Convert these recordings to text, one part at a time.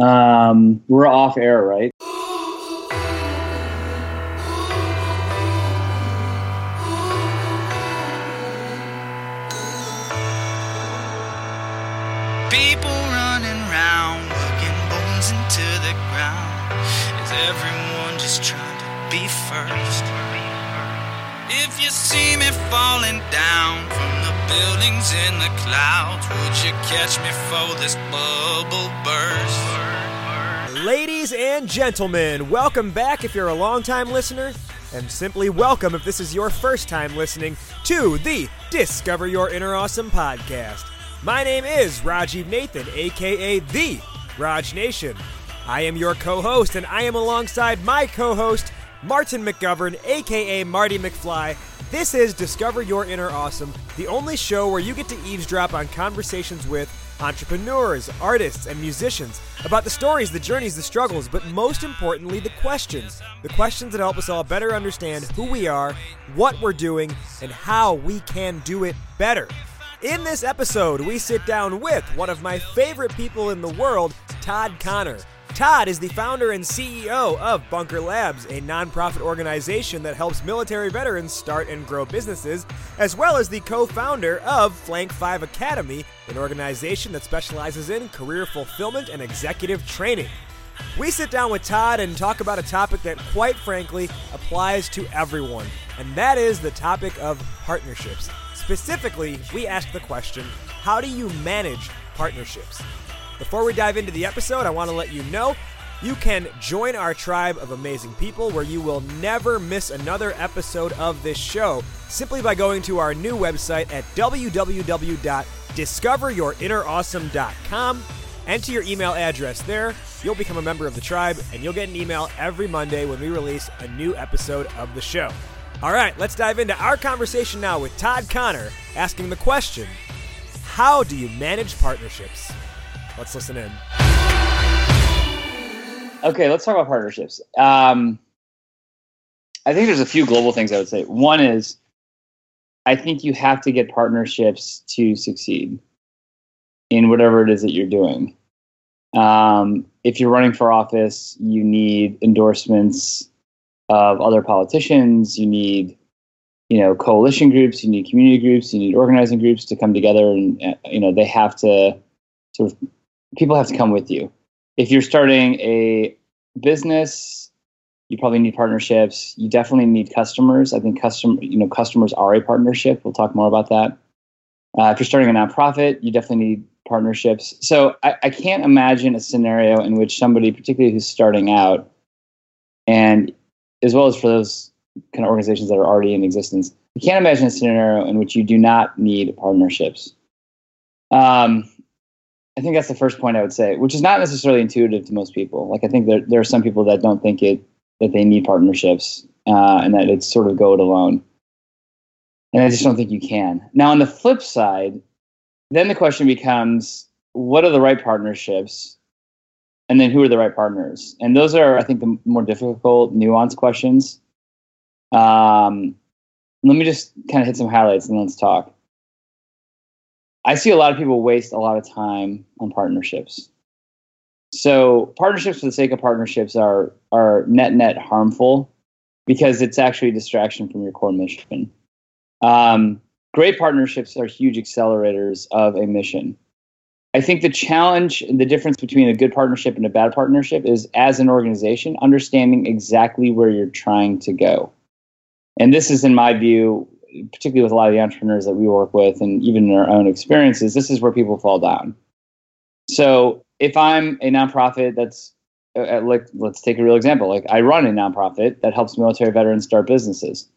Um, we're off air, right? People running round, looking bones into the ground. Is everyone just trying to be first? If you see me falling down from the buildings in the clouds, would you catch me for this bubble burst? Ladies and gentlemen, welcome back if you're a longtime listener, and simply welcome if this is your first time listening to the Discover Your Inner Awesome podcast. My name is Rajiv Nathan, aka The Raj Nation. I am your co host, and I am alongside my co host, Martin McGovern, aka Marty McFly. This is Discover Your Inner Awesome, the only show where you get to eavesdrop on conversations with entrepreneurs, artists, and musicians about the stories, the journeys, the struggles, but most importantly, the questions. The questions that help us all better understand who we are, what we're doing, and how we can do it better. In this episode, we sit down with one of my favorite people in the world, Todd Connor. Todd is the founder and CEO of Bunker Labs, a nonprofit organization that helps military veterans start and grow businesses, as well as the co founder of Flank 5 Academy, an organization that specializes in career fulfillment and executive training. We sit down with Todd and talk about a topic that, quite frankly, applies to everyone, and that is the topic of partnerships. Specifically, we ask the question how do you manage partnerships? Before we dive into the episode, I want to let you know you can join our tribe of amazing people where you will never miss another episode of this show simply by going to our new website at www.discoveryourinnerawesome.com. Enter your email address there. You'll become a member of the tribe, and you'll get an email every Monday when we release a new episode of the show. All right, let's dive into our conversation now with Todd Connor asking the question How do you manage partnerships? Let's listen in. Okay, let's talk about partnerships. Um, I think there's a few global things I would say. One is, I think you have to get partnerships to succeed in whatever it is that you're doing. Um, if you're running for office, you need endorsements of other politicians. You need, you know, coalition groups. You need community groups. You need organizing groups to come together, and uh, you know they have to sort of people have to come with you. If you're starting a business, you probably need partnerships. You definitely need customers. I think custom, you know, customers are a partnership. We'll talk more about that. Uh, if you're starting a nonprofit, you definitely need partnerships. So I, I can't imagine a scenario in which somebody, particularly who's starting out, and as well as for those kind of organizations that are already in existence, I can't imagine a scenario in which you do not need partnerships. Um, I think that's the first point I would say, which is not necessarily intuitive to most people. Like I think there there are some people that don't think it that they need partnerships uh, and that it's sort of go it alone. And I just don't think you can. Now on the flip side, then the question becomes, what are the right partnerships? And then who are the right partners? And those are, I think, the more difficult, nuanced questions. Um, let me just kind of hit some highlights and let's talk. I see a lot of people waste a lot of time on partnerships. So partnerships for the sake of partnerships are are net net harmful because it's actually a distraction from your core mission. Um, great partnerships are huge accelerators of a mission. I think the challenge and the difference between a good partnership and a bad partnership is as an organization understanding exactly where you're trying to go. And this is in my view particularly with a lot of the entrepreneurs that we work with and even in our own experiences, this is where people fall down. So if I'm a nonprofit that's uh, uh, like, let's take a real example. Like I run a nonprofit that helps military veterans start businesses.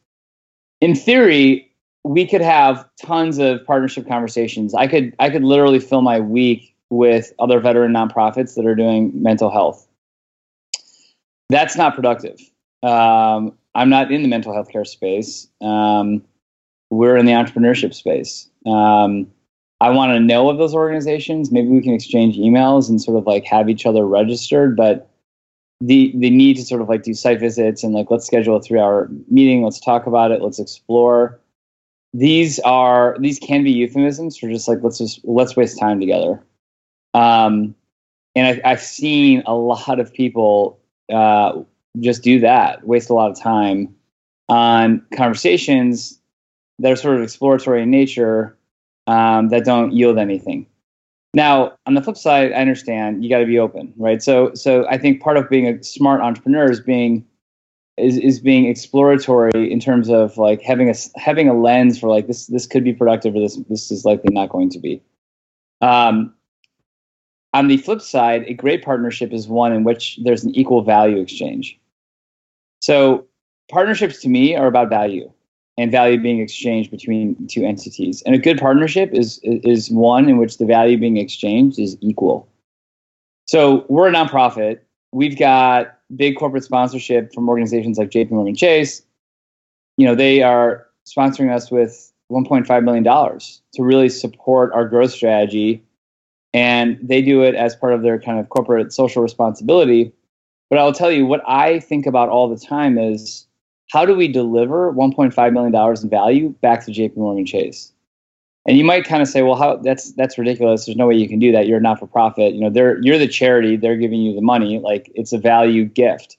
In theory, we could have tons of partnership conversations. I could I could literally fill my week with other veteran nonprofits that are doing mental health. That's not productive. Um, I'm not in the mental health care space. Um, we're in the entrepreneurship space. Um, I want to know of those organizations. Maybe we can exchange emails and sort of like have each other registered. But the the need to sort of like do site visits and like let's schedule a three hour meeting. Let's talk about it. Let's explore. These are these can be euphemisms for just like let's just let's waste time together. Um, and I, I've seen a lot of people uh, just do that, waste a lot of time on conversations that are sort of exploratory in nature um, that don't yield anything. Now, on the flip side, I understand you got to be open, right? So, so I think part of being a smart entrepreneur is being is, is being exploratory in terms of like having a having a lens for like this this could be productive or this this is likely not going to be. Um, on the flip side, a great partnership is one in which there's an equal value exchange. So partnerships to me are about value and value being exchanged between two entities. And a good partnership is is one in which the value being exchanged is equal. So we're a nonprofit. We've got big corporate sponsorship from organizations like JP Morgan Chase. You know, they are sponsoring us with 1.5 million dollars to really support our growth strategy and they do it as part of their kind of corporate social responsibility. But I'll tell you what I think about all the time is how do we deliver $1.5 million in value back to JP Morgan Chase? And you might kind of say, well, how that's that's ridiculous. There's no way you can do that. You're a not for profit. You know, they're you're the charity. They're giving you the money. Like it's a value gift.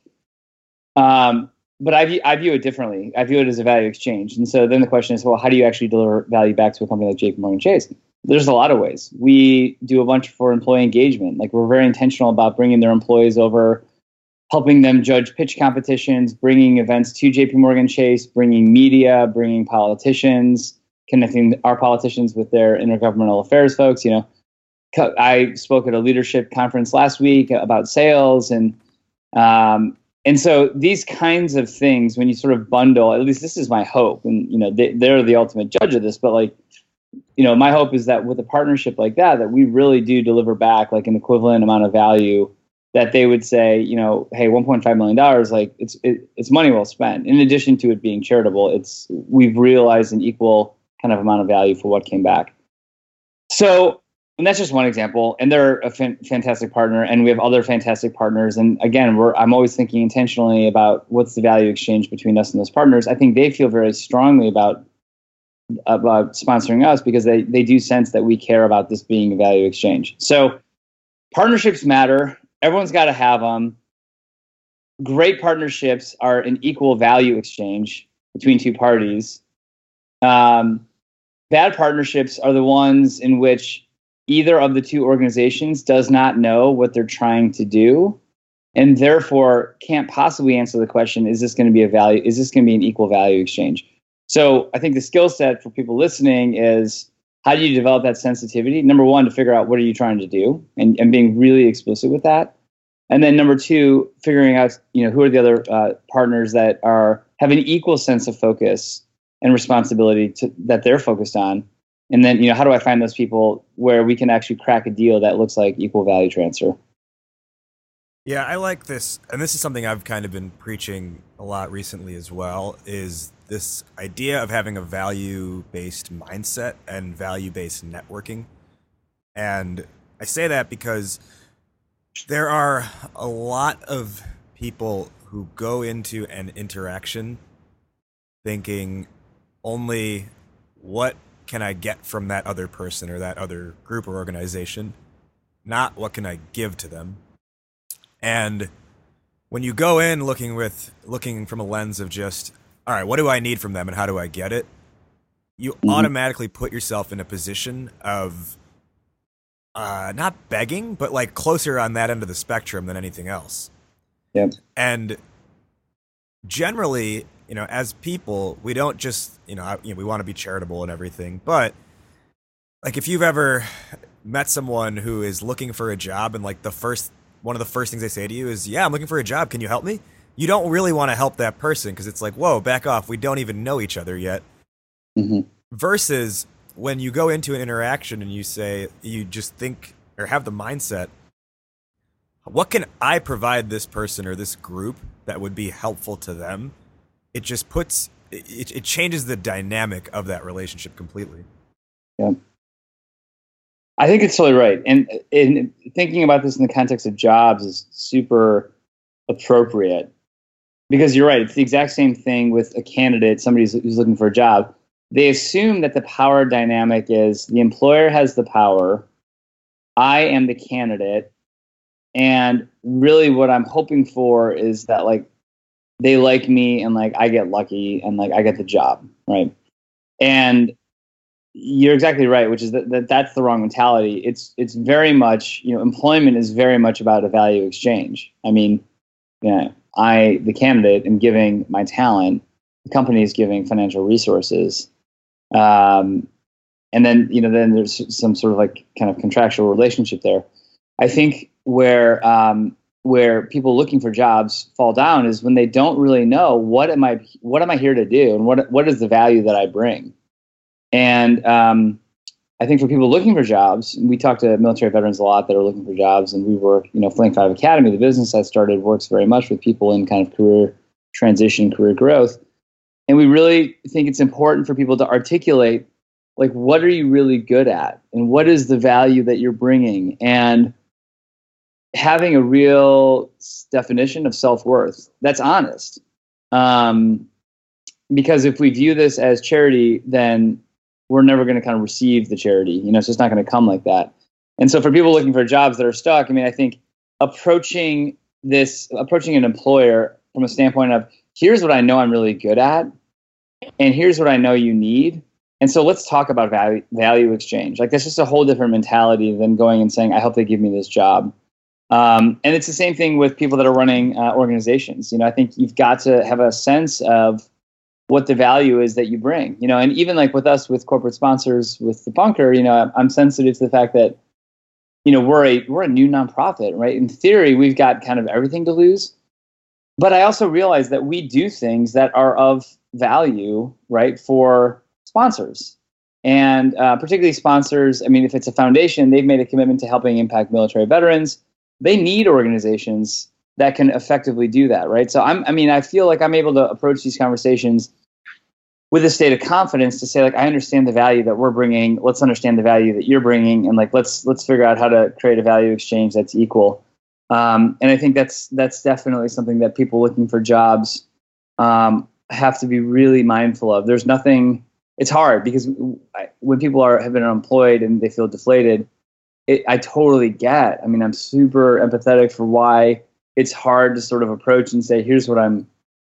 Um, but I view, I view it differently. I view it as a value exchange. And so then the question is, well, how do you actually deliver value back to a company like JP Morgan Chase? There's a lot of ways. We do a bunch for employee engagement. Like we're very intentional about bringing their employees over helping them judge pitch competitions, bringing events to JP Morgan Chase, bringing media, bringing politicians, connecting our politicians with their intergovernmental affairs folks. You know, I spoke at a leadership conference last week about sales and um, and so these kinds of things when you sort of bundle at least this is my hope and you know they, they're the ultimate judge of this but like you know my hope is that with a partnership like that that we really do deliver back like an equivalent amount of value that they would say, you know, hey, 1.5 million dollars, like it's it, it's money well spent. In addition to it being charitable, it's we've realized an equal kind of amount of value for what came back. So, and that's just one example. And they're a fan- fantastic partner, and we have other fantastic partners. And again, we're I'm always thinking intentionally about what's the value exchange between us and those partners. I think they feel very strongly about about sponsoring us because they they do sense that we care about this being a value exchange. So partnerships matter everyone's got to have them. Great partnerships are an equal value exchange between two parties. Um, bad partnerships are the ones in which either of the two organizations does not know what they're trying to do and therefore can't possibly answer the question is this going to be a value is this going to be an equal value exchange so i think the skill set for people listening is how do you develop that sensitivity? Number one, to figure out what are you trying to do and, and being really explicit with that. And then number two, figuring out, you know, who are the other uh, partners that are have an equal sense of focus and responsibility to, that they're focused on. And then, you know, how do I find those people where we can actually crack a deal that looks like equal value transfer? Yeah, I like this, and this is something I've kind of been preaching a lot recently as well. Is this idea of having a value based mindset and value based networking. And I say that because there are a lot of people who go into an interaction thinking only what can I get from that other person or that other group or organization, not what can I give to them. And when you go in looking with looking from a lens of just all right, what do I need from them and how do I get it? You mm-hmm. automatically put yourself in a position of uh, not begging, but like closer on that end of the spectrum than anything else. Yep. And generally, you know, as people, we don't just, you know, you know, we want to be charitable and everything, but like if you've ever met someone who is looking for a job and like the first one of the first things they say to you is, "Yeah, I'm looking for a job. Can you help me?" You don't really want to help that person because it's like, whoa, back off. We don't even know each other yet. Mm-hmm. Versus when you go into an interaction and you say, you just think or have the mindset, what can I provide this person or this group that would be helpful to them? It just puts, it, it changes the dynamic of that relationship completely. Yeah. I think it's totally right. And in thinking about this in the context of jobs is super appropriate because you're right. It's the exact same thing with a candidate, somebody who's looking for a job. They assume that the power dynamic is the employer has the power, I am the candidate, and really what i'm hoping for is that like they like me and like i get lucky and like i get the job right and you're exactly right which is that, that that's the wrong mentality it's it's very much you know employment is very much about a value exchange i mean know, i the candidate am giving my talent the company is giving financial resources um, and then you know then there's some sort of like kind of contractual relationship there. I think where um, where people looking for jobs fall down is when they don't really know what am i what am i here to do and what what is the value that i bring. And um, I think for people looking for jobs, we talk to military veterans a lot that are looking for jobs, and we work, you know, Flank Five Academy, the business I started, works very much with people in kind of career transition, career growth, and we really think it's important for people to articulate, like, what are you really good at, and what is the value that you're bringing, and having a real definition of self worth that's honest. Um, because if we view this as charity, then we're never going to kind of receive the charity. You know, it's just not going to come like that. And so for people looking for jobs that are stuck, I mean, I think approaching this, approaching an employer from a standpoint of here's what I know I'm really good at, and here's what I know you need. And so let's talk about value, value exchange. Like that's just a whole different mentality than going and saying, I hope they give me this job. Um, and it's the same thing with people that are running uh, organizations. You know, I think you've got to have a sense of what the value is that you bring you know? And even like with us with corporate sponsors with the bunker you know i'm sensitive to the fact that you know we're a we're a new nonprofit right? In theory we've got kind of everything to lose. But i also realize that we do things that are of value right for sponsors. And uh, particularly sponsors i mean if it's a foundation they've made a commitment to helping impact military veterans. They need organizations that can effectively do that, right? So I'm, I mean, I feel like I'm able to approach these conversations with a state of confidence to say, like, I understand the value that we're bringing. Let's understand the value that you're bringing, and like, let's let's figure out how to create a value exchange that's equal. Um, and I think that's that's definitely something that people looking for jobs um, have to be really mindful of. There's nothing. It's hard because when people are have been unemployed and they feel deflated, it, I totally get. I mean, I'm super empathetic for why it's hard to sort of approach and say, here's what I'm,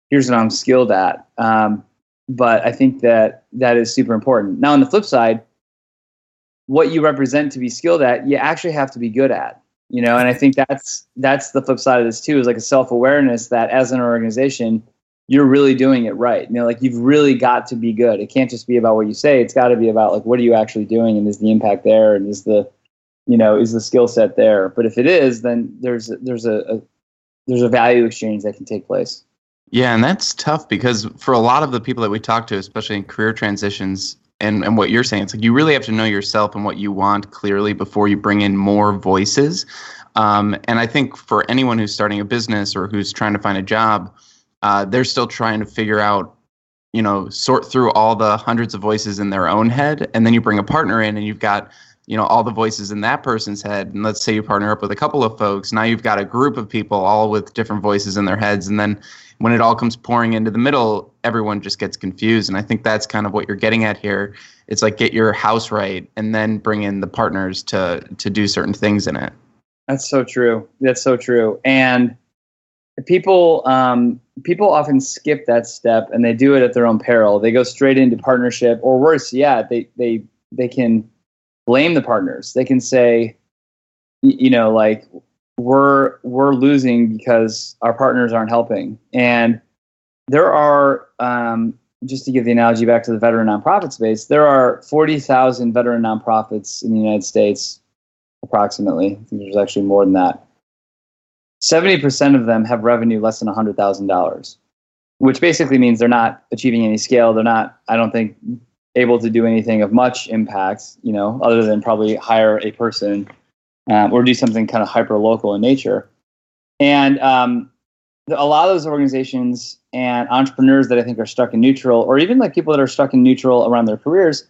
here's what I'm skilled at. Um, but I think that that is super important. Now, on the flip side, what you represent to be skilled at, you actually have to be good at. You know, and I think that's that's the flip side of this too, is like a self awareness that as an organization, you're really doing it right. You know, like you've really got to be good. It can't just be about what you say. It's got to be about like what are you actually doing, and is the impact there, and is the, you know, is the skill set there. But if it is, then there's there's a, a there's a value exchange that can take place. Yeah, and that's tough because for a lot of the people that we talk to, especially in career transitions, and, and what you're saying, it's like you really have to know yourself and what you want clearly before you bring in more voices. Um, and I think for anyone who's starting a business or who's trying to find a job, uh, they're still trying to figure out, you know, sort through all the hundreds of voices in their own head. And then you bring a partner in and you've got you know all the voices in that person's head. And let's say you partner up with a couple of folks. Now you've got a group of people all with different voices in their heads. And then when it all comes pouring into the middle everyone just gets confused. And i think that's kind of what you're getting at here. It's like get your house right and then bring in the partners to to do certain things in it. That's so true. That's so true. And people um, people often skip that step and they do it at their own peril. They go straight into partnership or worse yeah they they they can blame the partners. They can say, you know, like we're we're losing because our partners aren't helping. And there are um, just to give the analogy back to the veteran nonprofit space, there are forty thousand veteran nonprofits in the United States, approximately. I think there's actually more than that. Seventy percent of them have revenue less than hundred thousand dollars, which basically means they're not achieving any scale. They're not. I don't think able to do anything of much impact, you know, other than probably hire a person um, or do something kind of hyper local in nature. And um, a lot of those organizations and entrepreneurs that I think are stuck in neutral, or even like people that are stuck in neutral around their careers,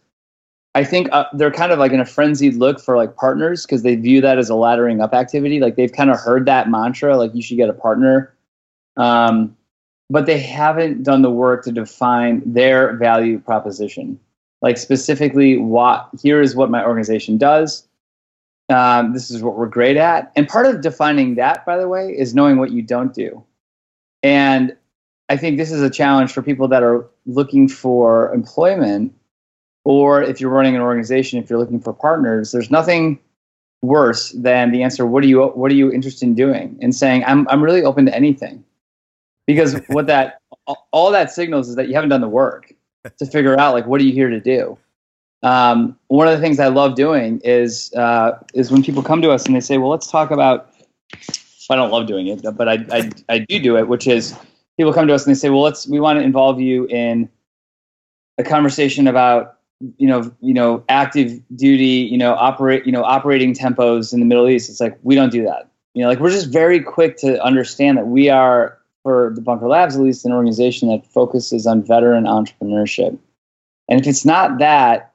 I think uh, they're kind of like in a frenzied look for like partners because they view that as a laddering up activity. Like they've kind of heard that mantra, like you should get a partner. Um, but they haven't done the work to define their value proposition like specifically what here is what my organization does Um, this is what we're great at. And part of defining that, by the way, is knowing what you don't do. And I think this is a challenge for people that are looking for employment, or if you're running an organization, if you're looking for partners. There's nothing worse than the answer, "What are you What are you interested in doing?" and saying, "I'm I'm really open to anything," because what that all that signals is that you haven't done the work to figure out like what are you here to do. Um, one of the things I love doing is uh, is when people come to us and they say, "Well, let's talk about." I don't love doing it, but I, I I do do it, which is people come to us and they say, "Well, let's we want to involve you in a conversation about you know you know active duty you know operate you know operating tempos in the Middle East." It's like we don't do that. You know, like we're just very quick to understand that we are for the Bunker Labs at least an organization that focuses on veteran entrepreneurship. And if it's not that,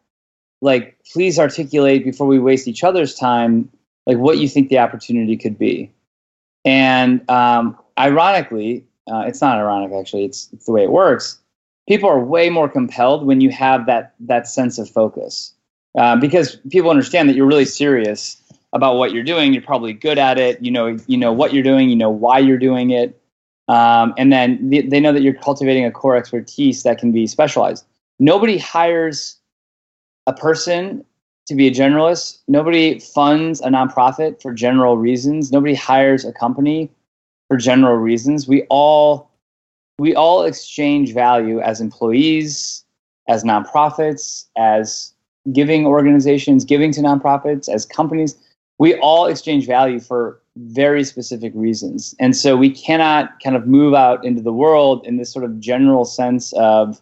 like please articulate before we waste each other's time, like what you think the opportunity could be. And um, ironically, uh, it's not ironic actually. It's, it's the way it works. People are way more compelled when you have that that sense of focus, uh, because people understand that you're really serious about what you're doing. You're probably good at it. You know, you know what you're doing. You know why you're doing it, um, and then they, they know that you're cultivating a core expertise that can be specialized. Nobody hires a person to be a generalist. Nobody funds a nonprofit for general reasons. Nobody hires a company for general reasons. We all we all exchange value as employees, as nonprofits, as giving organizations, giving to nonprofits, as companies. We all exchange value for very specific reasons. And so we cannot kind of move out into the world in this sort of general sense of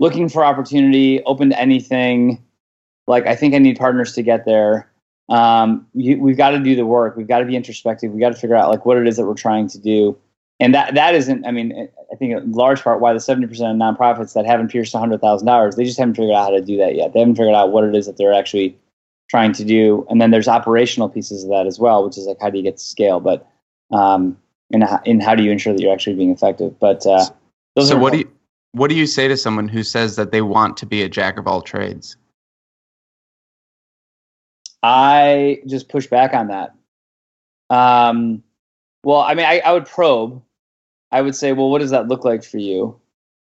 looking for opportunity, open to anything. Like, I think I need partners to get there um, you, we've got to do the work. We've got to be introspective. We've got to figure out like what it is that we're trying to do. And that that isn't. I mean, I think in large part why the seventy percent of nonprofits that haven't pierced hundred thousand dollars, they just haven't figured out how to do that yet. They haven't figured out what it is that they're actually trying to do. And then there's operational pieces of that as well, which is like how do you get to scale, but um, and in how do you ensure that you're actually being effective. But uh, so what do you what do you say to someone who says that they want to be a jack of all trades? I just push back on that. Um, well, I mean, I, I would probe. I would say, well, what does that look like for you?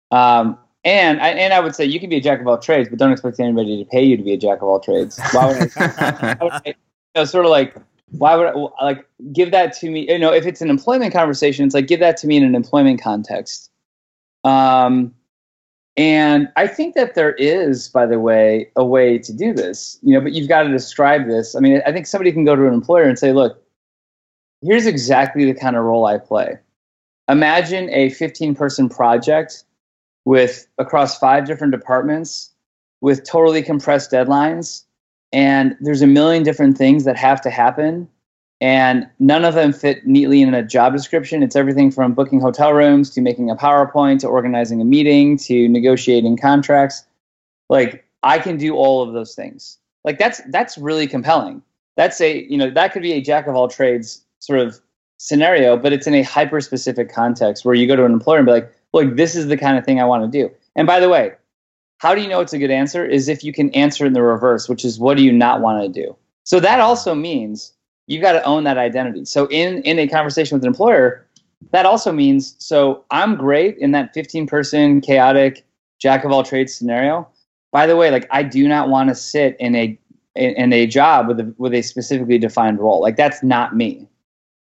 Um, and I, and I would say you can be a jack of all trades, but don't expect anybody to pay you to be a jack of all trades. Why would I, would I you know, sort of like why would I, like give that to me? You know, if it's an employment conversation, it's like give that to me in an employment context. Um, and I think that there is, by the way, a way to do this, you know, but you've got to describe this. I mean, I think somebody can go to an employer and say, look, here's exactly the kind of role I play. Imagine a 15 person project with across five different departments with totally compressed deadlines. And there's a million different things that have to happen and none of them fit neatly in a job description. It's everything from booking hotel rooms to making a PowerPoint to organizing a meeting to negotiating contracts. Like I can do all of those things. Like that's that's really compelling. That's a you know that could be a jack of all trades sort of scenario, but it's in a hyper specific context where you go to an employer and be like, look, this is the kind of thing I want to do. And by the way, how do you know it's a good answer? Is if you can answer in the reverse, which is what do you not want to do? So that also means you've got to own that identity. So in in a conversation with an employer, that also means so I'm great in that 15 person chaotic jack of all trades scenario. By the way, like I do not want to sit in a in, in a job with a with a specifically defined role. Like that's not me.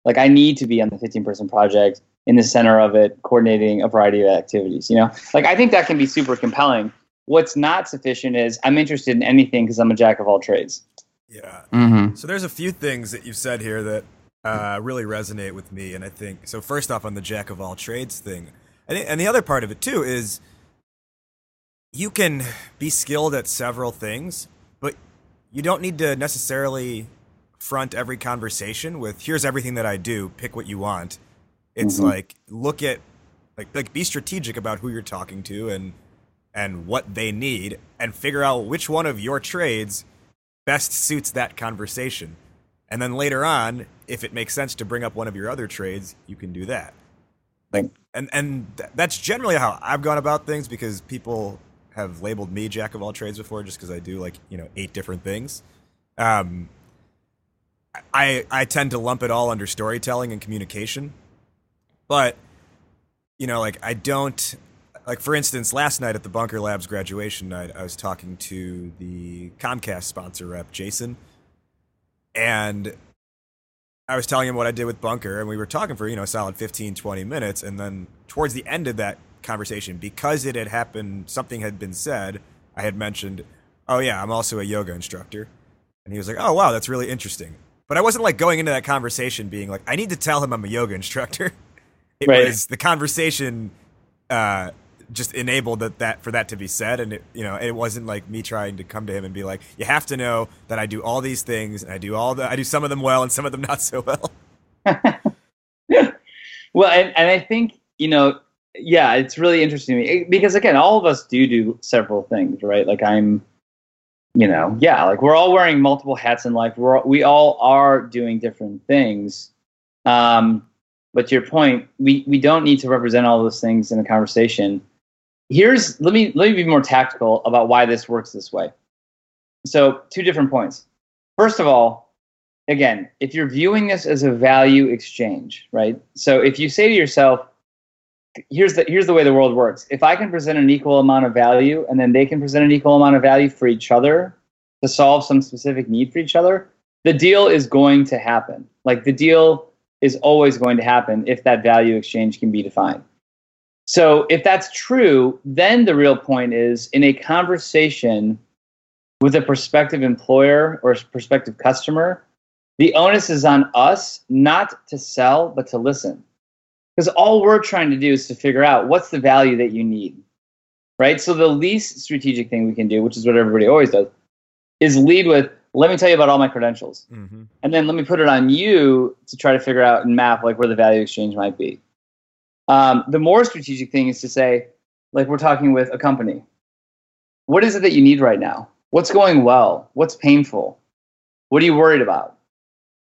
Like I need to be on the 15 person project in the center of it, coordinating a variety of activities. You know, like I think that can be super compelling. What's not sufficient is I'm interested in anything because I'm a jack of all trades. Yeah. Mm-hmm. So there's a few things that you've said here that uh, really resonate with me, and I think so. First off, on the jack of all trades thing, and and the other part of it too is you can be skilled at several things, but you don't need to necessarily front every conversation with "Here's everything that I do. Pick what you want." It's mm-hmm. like look at like like be strategic about who you're talking to and and what they need, and figure out which one of your trades best suits that conversation. And then later on, if it makes sense to bring up one of your other trades, you can do that. Like, and and th- that's generally how I've gone about things because people have labeled me jack of all trades before, just because I do like you know eight different things. Um, I I tend to lump it all under storytelling and communication, but you know, like I don't like for instance, last night at the Bunker Labs graduation night, I was talking to the Comcast sponsor rep, Jason, and I was telling him what I did with Bunker, and we were talking for, you know, a solid 15, 20 minutes. And then towards the end of that conversation, because it had happened, something had been said, I had mentioned, oh, yeah, I'm also a yoga instructor. And he was like, oh, wow, that's really interesting. But I wasn't like going into that conversation being like, I need to tell him I'm a yoga instructor. It Right. was the conversation uh, just enabled that, that for that to be said, and it, you know, it wasn't like me trying to come to him and be like, you have to know that I do all these things, and I do all the, I do some of them well, and some of them not so well. Well, and, and I think, you know, yeah, it's really interesting because, again, all of us do do several things, right? Like, I'm, you know, yeah, like we're all wearing multiple hats in life. We're, we all are doing different things. Um, but to your point, we, we don't need to represent all those things in a conversation. Here's, let me, let me be more tactical about why this works this way. So, two different points. First of all, again, if you're viewing this as a value exchange, right? So if you say to yourself, here's the here's the way the world works. If I can present an equal amount of value and then they can present an equal amount of value for each other to solve some specific need for each other, the deal is going to happen. Like the deal is always going to happen if that value exchange can be defined. So if that's true, then the real point is in a conversation with a prospective employer or a prospective customer, the onus is on us not to sell, but to listen. Because all we're trying to do is to figure out what's the value that you need. Right? So the least strategic thing we can do, which is what everybody always does, is lead with, let me tell you about all my credentials. Mm-hmm. And then let me put it on you to try to figure out and map like where the value exchange might be. Um, the more strategic thing is to say, like we're talking with a company. What is it that you need right now? What's going well? What's painful? What are you worried about?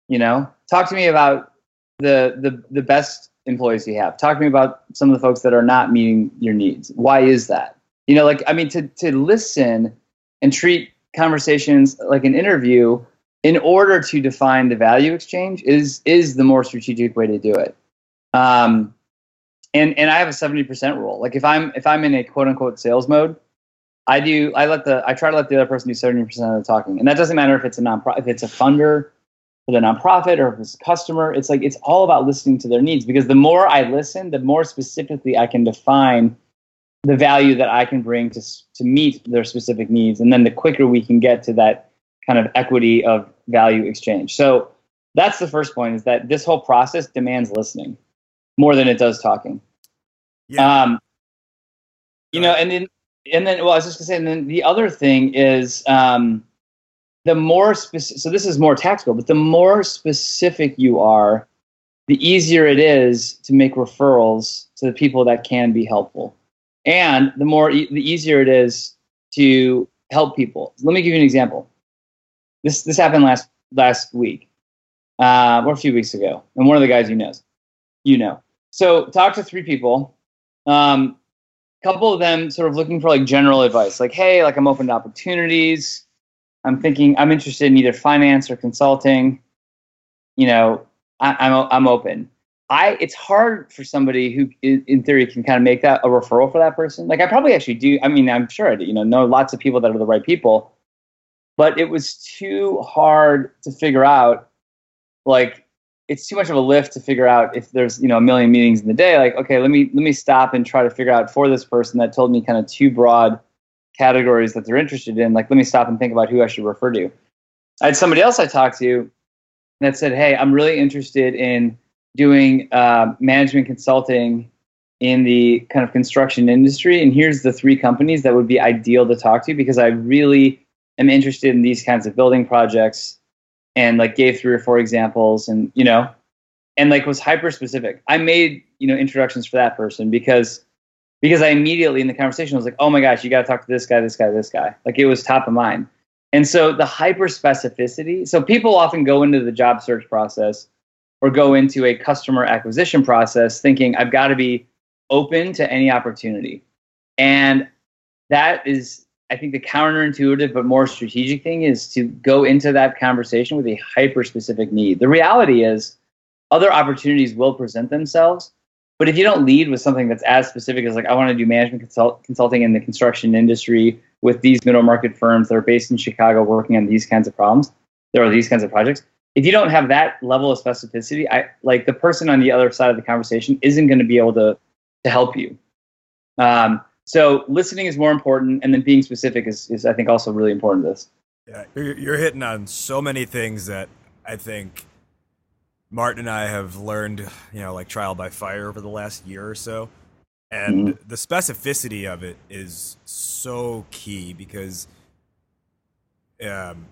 You know, talk to me about the the the best employees you have. Talk to me about some of the folks that are not meeting your needs. Why is that? You know, like I mean, to to listen and treat conversations like an interview in order to define the value exchange is is the more strategic way to do it. Um, and and I have a seventy percent rule. Like if I'm if I'm in a quote unquote sales mode, I do I let the I try to let the other person do seventy percent of the talking, and that doesn't matter if it's a non if it's a funder for the nonprofit or if it's a customer. It's like it's all about listening to their needs because the more I listen, the more specifically I can define the value that I can bring to to meet their specific needs, and then the quicker we can get to that kind of equity of value exchange. So that's the first point: is that this whole process demands listening more than it does talking. Yeah. Um, you know, and then and then well, I was just gonna say, and then the other thing is um, the more specific. So this is more tactical, but the more specific you are, the easier it is to make referrals to the people that can be helpful, and the more e- the easier it is to help people. Let me give you an example. This this happened last last week, uh, or a few weeks ago, and one of the guys you knows, you know. So talk to three people. Um, a couple of them sort of looking for like general advice, like, hey, like I'm open to opportunities. I'm thinking I'm interested in either finance or consulting. You know, I, I'm I'm open. I it's hard for somebody who in theory can kind of make that a referral for that person. Like I probably actually do. I mean, I'm sure I do, you know know lots of people that are the right people, but it was too hard to figure out. Like it's too much of a lift to figure out if there's you know a million meetings in the day like okay let me let me stop and try to figure out for this person that told me kind of two broad categories that they're interested in like let me stop and think about who i should refer to i had somebody else i talked to that said hey i'm really interested in doing uh, management consulting in the kind of construction industry. And here's the three companies that would be ideal to talk to because i really am interested in these kinds of building projects and like gave three or four examples and you know and like was hyper specific i made you know introductions for that person because because i immediately in the conversation was like oh my gosh you got to talk to this guy this guy this guy. Like it was top of mind. And so the hyper specificity so people often go into the job search process or go into a customer acquisition process thinking i've got to be open to any opportunity and that is I think the counterintuitive but more strategic thing is to go into that conversation with a hyper specific need. The reality is, other opportunities will present themselves, but if you don't lead with something that's as specific as like I want to do management consult- consulting in the construction industry with these middle market firms that are based in Chicago working on these kinds of problems, there are these kinds of projects. If you don't have that level of specificity, I like the person on the other side of the conversation isn't going to be able to to help you. Um, so listening is more important, and then being specific is, is I think also really important to this. Yeah, you're, you're hitting on so many things that I think Martin and I have learned, you know, like trial by fire over the last year or so. And Mhm. the specificity of it is so key because um,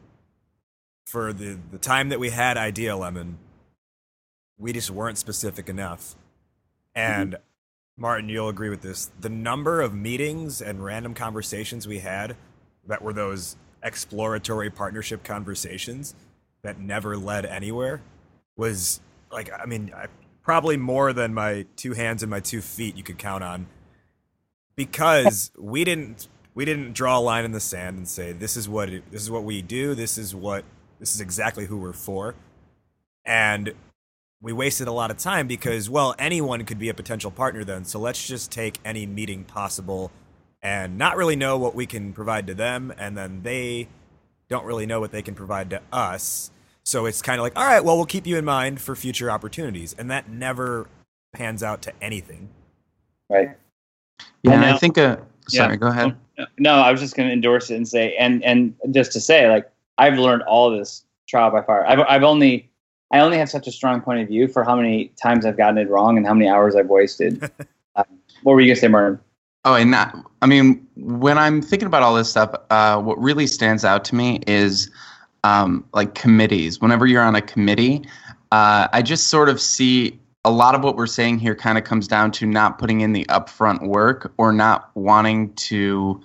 for the, the time that we had Idea Lemon, we just weren't specific enough. And Martin, you'll agree with this. The number of meetings and random conversations we had that were those exploratory partnership conversations that never led anywhere was like, I mean, I, probably more than my two hands and my two feet you could count on because we didn't we didn't draw a line in the sand and say this is what it, this is what we do this is what this is exactly who we're for and we wasted a lot of time because well anyone could be a potential partner then so let's just take any meeting possible and not really know what we can provide to them and then they don't really know what they can provide to us so it's kind of like all right well we'll keep you in mind for future opportunities and that never pans out to anything Right. Yeah, and now- I think. Uh, sorry, Yeah. go ahead. No, I was just going to endorse it and say, and and just to say, like I've learned all this trial by fire. I've I've only I only have such a strong point of view for how many times I've gotten it wrong and how many hours I've wasted. um, what were you going to say, Martin? Oh, and that, I mean, when I'm thinking about all this stuff, uh, what really stands out to me is um, like committees. Whenever you're on a committee, uh, I just sort of see a lot of what we're saying here kind of comes down to not putting in the upfront work or not wanting to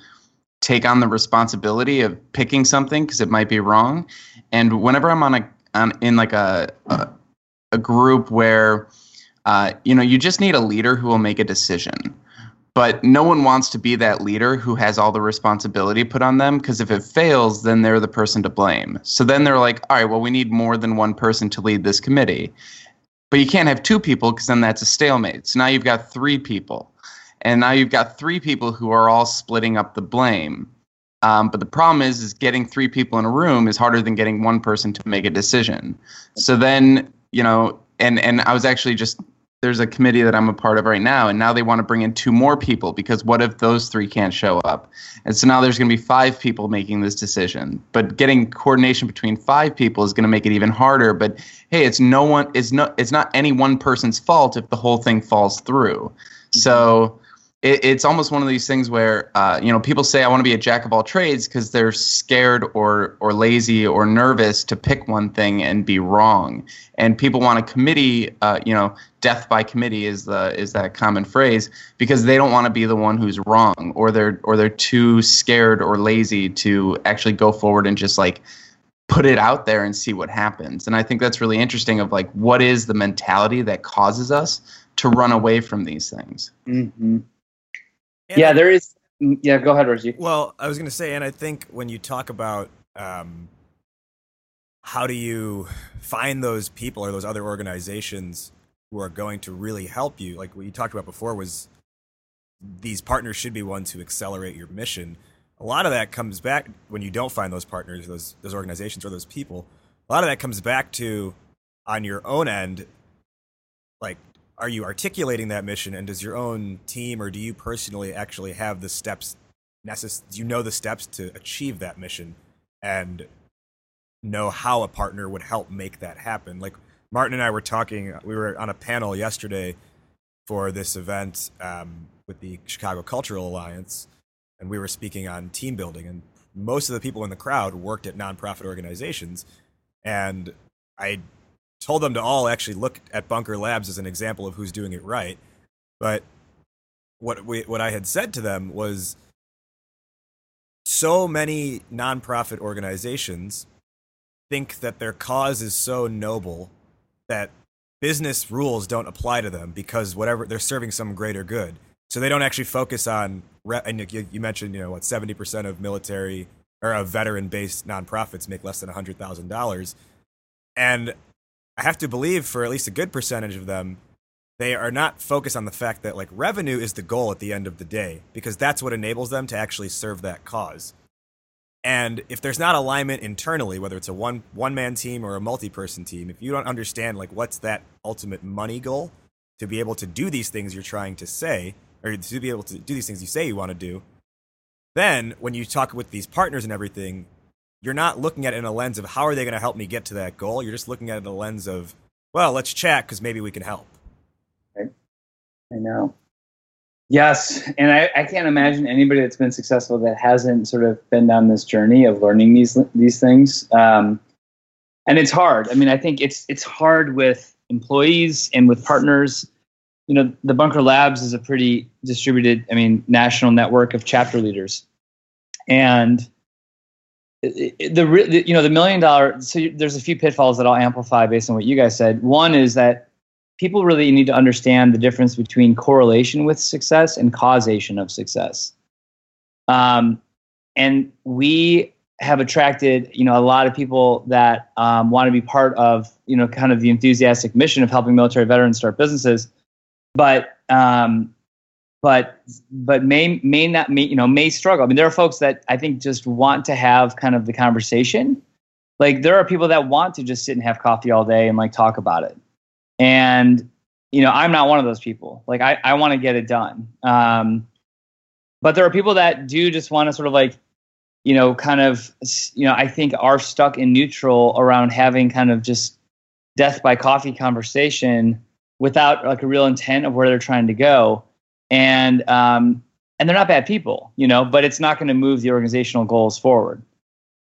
take on the responsibility of picking something because it might be wrong. And whenever I'm on a on in like a a, a group where uh, you know you just need a leader who will make a decision. But no one wants to be that leader who has all the responsibility put on them because if it fails then they're the person to blame. So then they're like all right well we need more than one person to lead this committee. But you can't have two people because then that's a stalemate. So now you've got three people and now you've got three people who are all splitting up the blame um, but the problem is is getting three people in a room is harder than getting one person to make a decision so then you know and and i was actually just there's a committee that I'm a part of right now, and now they want to bring in two more people because what if those three can't show up? And so now there's going to be five people making this decision. But getting coordination between five people is going to make it even harder. But hey, it's no one it's no it's not any one person's fault if the whole thing falls through. So it, it's almost one of these things where uh, you know people say I want to be a jack of all trades because they're scared or or lazy or nervous to pick one thing and be wrong. And people want a committee, uh, you know, death by committee is the is that common phrase because they don't want to be the one who's wrong or they're or they're too scared or lazy to actually go forward and just like put it out there and see what happens. And I think that's really interesting of like what is the mentality that causes us to run away from these things. Mm-hmm. And Yeah, there is. mm, Yeah, go ahead, Reggie. Well, I was going to say, and I think when you talk about um, how do you find those people or those other organizations who are going to really help you, like what you talked about before was these partners should be ones who accelerate your mission. A lot of that comes back when you don't find those partners, those those organizations or those people. A lot of that comes back to on your own end, like are you articulating that mission and does your own team or do you personally actually have the steps necess- do you know the steps to achieve that mission and know how a partner would help make that happen? Like martin and i were talking we were on a panel yesterday for this event um, with the chicago cultural alliance and we were speaking on team building and most of the people in the crowd worked at nonprofit organizations and i told them to all actually look at bunker labs as an example of who's doing it right but what we what i had said to them was so many nonprofit organizations think that their cause is so noble that business rules don't apply to them because whatever they're serving some greater good. So they don't actually focus on and you, you mentioned you know what seventy percent of military or of veteran based nonprofits make less than hundred thousand dollars, and I have to believe for at least a good percentage of them, they are not focused on the fact that like revenue is the goal at the end of the day because that's what enables them to actually serve that cause. And if there's not alignment internally, whether it's a one one man team or a multi person team, if you don't understand like what's that ultimate money goal to be able to do these things you're trying to say, or to be able to do these things you say you want to do, then when you talk with these partners and everything, you're not looking at it in a lens of how are they going to help me get to that goal. You're just looking at it in a lens of, well, let's chat because maybe we can help. Right. I know. Yes, and I, I can't imagine anybody that's been successful that hasn't sort of been down this journey of learning these these things. Um, and it's hard. I mean, I think it's it's hard with employees and with partners. You know, the Bunker Labs is a pretty distributed, I mean, national network of chapter leaders, and the, you know the million dollar. So there's a few pitfalls that I'll amplify based on what you guys said. One is that people really need to understand the difference between correlation with success and causation of success. Um, and we have attracted, you know, a lot of people that um, want to be part of, you know, kind of the enthusiastic mission of helping military veterans start businesses, but um, but but may may not may you know may struggle. I mean, there are folks that I think just want to have kind of the conversation. Like there are people that want to just sit and have coffee all day and like talk about it and, you know, I'm not one of those people. Like, I, I want to get it done. Um, but there are people that do just want to sort of like, you know, kind of, you know, I think are stuck in neutral around having kind of just death by coffee conversation without like a real intent of where they're trying to go. And, um, and they're not bad people, you know, but it's not going to move the organizational goals forward.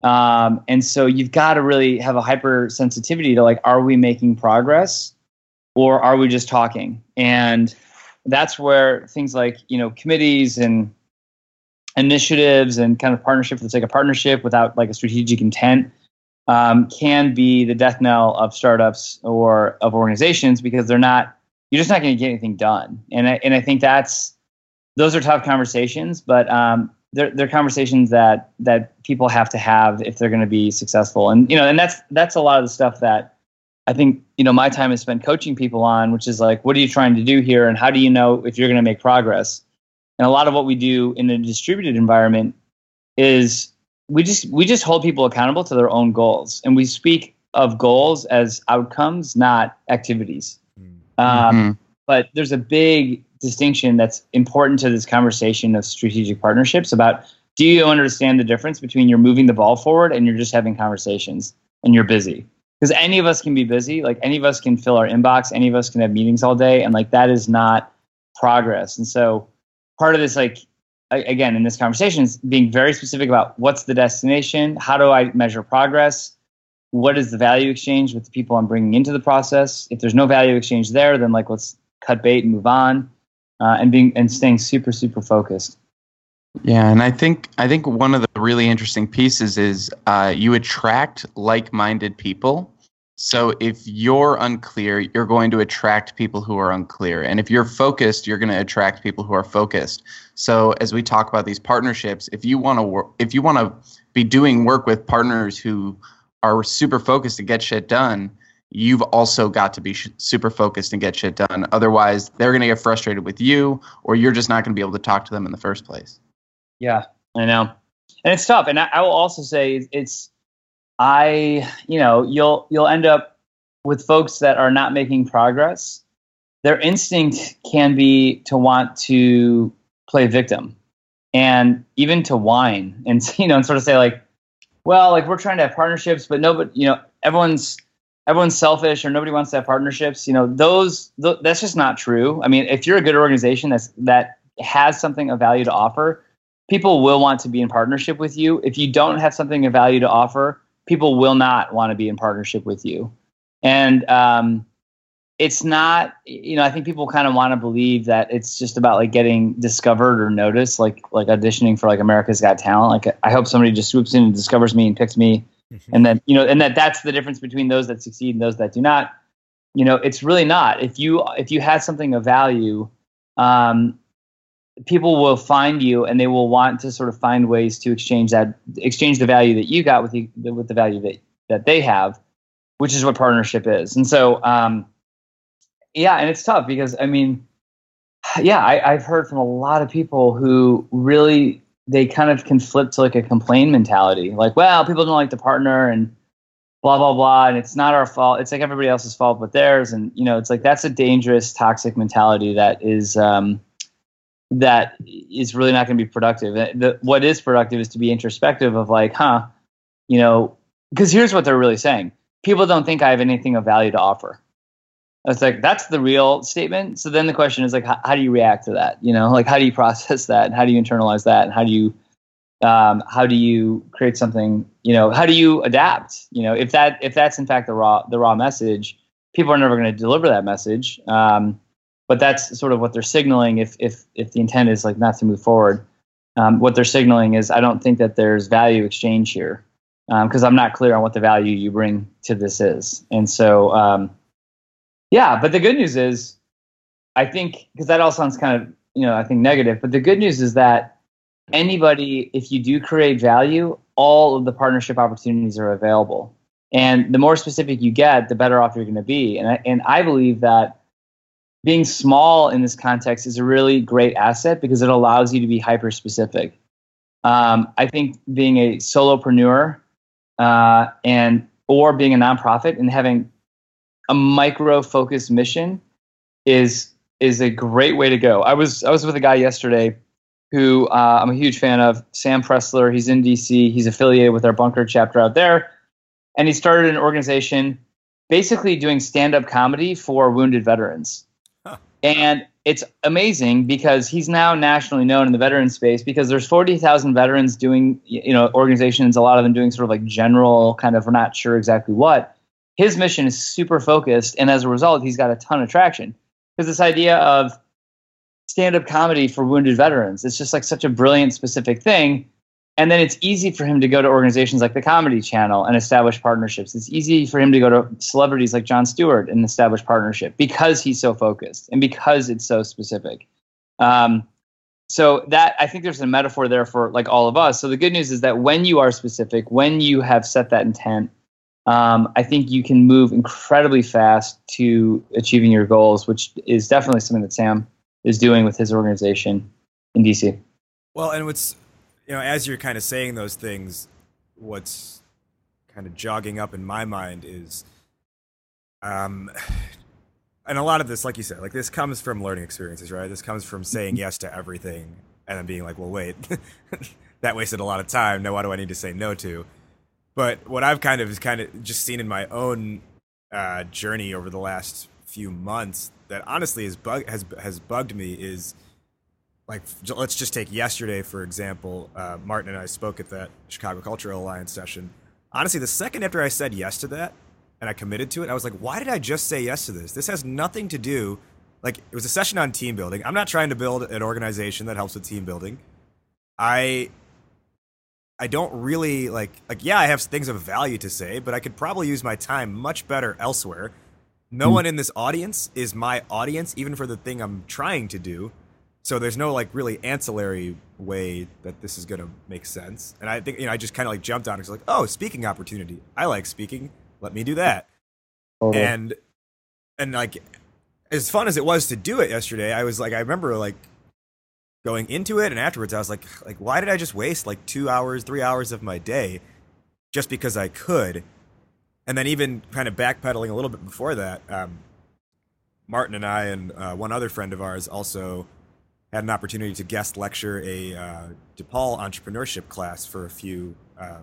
Um, and so you've got to really have a hypersensitivity to like, are we making progress? or are we just talking? And that's where things like you know committees and initiatives and kind of partnership for the sake of partnership without like a strategic intent um, can be the death knell of startups or of organizations because they're not you're just not going to get anything done and I, and I think that's those are tough conversations but um, they're, they're conversations that that people have to have if they're going to be successful and you know and that's that's a lot of the stuff that I think you know my time is spent coaching people on, which is like, what are you trying to do here, and how do you know if you're going to make progress? And a lot of what we do in a distributed environment is we just we just hold people accountable to their own goals, and we speak of goals as outcomes, not activities. Mm-hmm. Um, but there's a big distinction that's important to this conversation of strategic partnerships about do you understand the difference between you're moving the ball forward and you're just having conversations and you're busy? Because any of us can be busy. Like any of us can fill our inbox. Any of us can have meetings all day. And like that is not progress. And so part of this like again in this conversation is being very specific about what's the destination. How do i measure progress what is the value exchange with the people i'm bringing into the process if there's no value exchange there then like let's cut bait and move on uh, and being and staying super super focused yeah, and I think I think one of the really interesting pieces is uh, you attract like-minded people. So if you're unclear, you're going to attract people who are unclear, and if you're focused, you're going to attract people who are focused. So as we talk about these partnerships, if you want to work, if you want to be doing work with partners who are super focused to get shit done, you've also got to be sh- super focused and get shit done. Otherwise, they're going to get frustrated with you, or you're just not going to be able to talk to them in the first place. Yeah, I know, and it's tough. And I, I will also say it's I you know you'll you'll end up with folks that are not making progress. Their instinct can be to want to play victim, and even to whine and you know and sort of say like, well, like we're trying to have partnerships, but nobody, you know, everyone's everyone's selfish or nobody wants to have partnerships. You know, those th- that's just not true. I mean, if you're a good organization that's that has something of value to offer, people will want to be in partnership with you. If you don't have something of value to offer, people will not want to be in partnership with you. And um, it's not, you know, I think people kind of want to believe that it's just about like getting discovered or noticed, like like auditioning for like America's Got Talent. Like I hope somebody just swoops in and discovers me and picks me, mm-hmm. and then you know, and that that's the difference between those that succeed and those that do not. You know, it's really not. If you if you had something of value, um, people will find you and they will want to sort of find ways to exchange that exchange the value that you got with the with the value that that they have which is what partnership is and so um yeah and it's tough because i mean yeah I, i've heard from a lot of people who really they kind of can flip to like a complain mentality like well people don't like the partner and blah blah blah and it's not our fault it's like everybody else's fault but theirs and you know it's like that's a dangerous toxic mentality that is um that is really not going to be productive. The, what is productive is to be introspective of like, huh, you know, because here's what they're really saying: people don't think I have anything of value to offer. It's like that's the real statement. So then the question is like, how, how do you react to that? You know, like how do you process that? And how do you internalize that? And how do you um, how do you create something? You know, how do you adapt? You know, if that if that's in fact the raw the raw message, people are never going to deliver that message. Um, but that's sort of what they're signaling if if if the intent is like not to move forward um, what they're signaling is i don't think that there's value exchange here because um, i'm not clear on what the value you bring to this is and so um, yeah but the good news is i think because that all sounds kind of you know i think negative but the good news is that anybody if you do create value all of the partnership opportunities are available and the more specific you get the better off you're going to be and I, and I believe that being small in this context is a really great asset because it allows you to be hyper specific. Um, I think being a solopreneur uh, and or being a nonprofit and having a micro focused mission is is a great way to go. I was I was with a guy yesterday who uh, I'm a huge fan of, Sam Pressler. He's in DC. He's affiliated with our Bunker chapter out there, and he started an organization basically doing stand up comedy for wounded veterans. And it's amazing because he's now nationally known in the veteran space because there's 40,000 veterans doing, you know, organizations, a lot of them doing sort of like general kind of, we're not sure exactly what. His mission is super focused. And as a result, he's got a ton of traction. Because this idea of stand up comedy for wounded veterans, it's just like such a brilliant, specific thing and then it's easy for him to go to organizations like the Comedy Channel and establish partnerships. It's easy for him to go to celebrities like Jon Stewart and establish partnership because he's so focused and because it's so specific. Um, so that I think there's a metaphor there for like all of us. So the good news is that when you are specific, when you have set that intent, um, I think you can move incredibly fast to achieving your goals, which is definitely something that Sam is doing with his organization in DC. Well, and what's you know, as you're kind of saying those things, what's kind of jogging up in my mind is, um, and a lot of this, like you said, like this comes from learning experiences, right? This comes from saying yes to everything and then being like, well, wait, that wasted a lot of time. Now, what do I need to say no to? But what I've kind of kind of just seen in my own uh, journey over the last few months that honestly has bug has has bugged me is like let's just take yesterday for example uh, martin and i spoke at that chicago cultural alliance session. Honestly the second after i said yes to that and i committed to it i was like why did i just say yes to this? This has nothing to do like it was a session on team building. I'm not trying to build an organization that helps with team building. I i don't really like like yeah i have things of value to say but i could probably use my time much better elsewhere no mm. one in this audience is my audience even for the thing i'm trying to do so there's no like really ancillary way that this is going to make sense. And I think you know I just kind of like jumped on it. It's like, oh, speaking opportunity. I like speaking. Let me do that. Totally. And and like as fun as it was to do it yesterday, I was like, I remember like going into it and afterwards, I was like, like why did I just waste like two hours, three hours of my day just because I could? And then even kind of backpedaling a little bit before that, um, Martin and I and uh, one other friend of ours also had an opportunity to guest lecture a uh, DePaul entrepreneurship class for a few uh,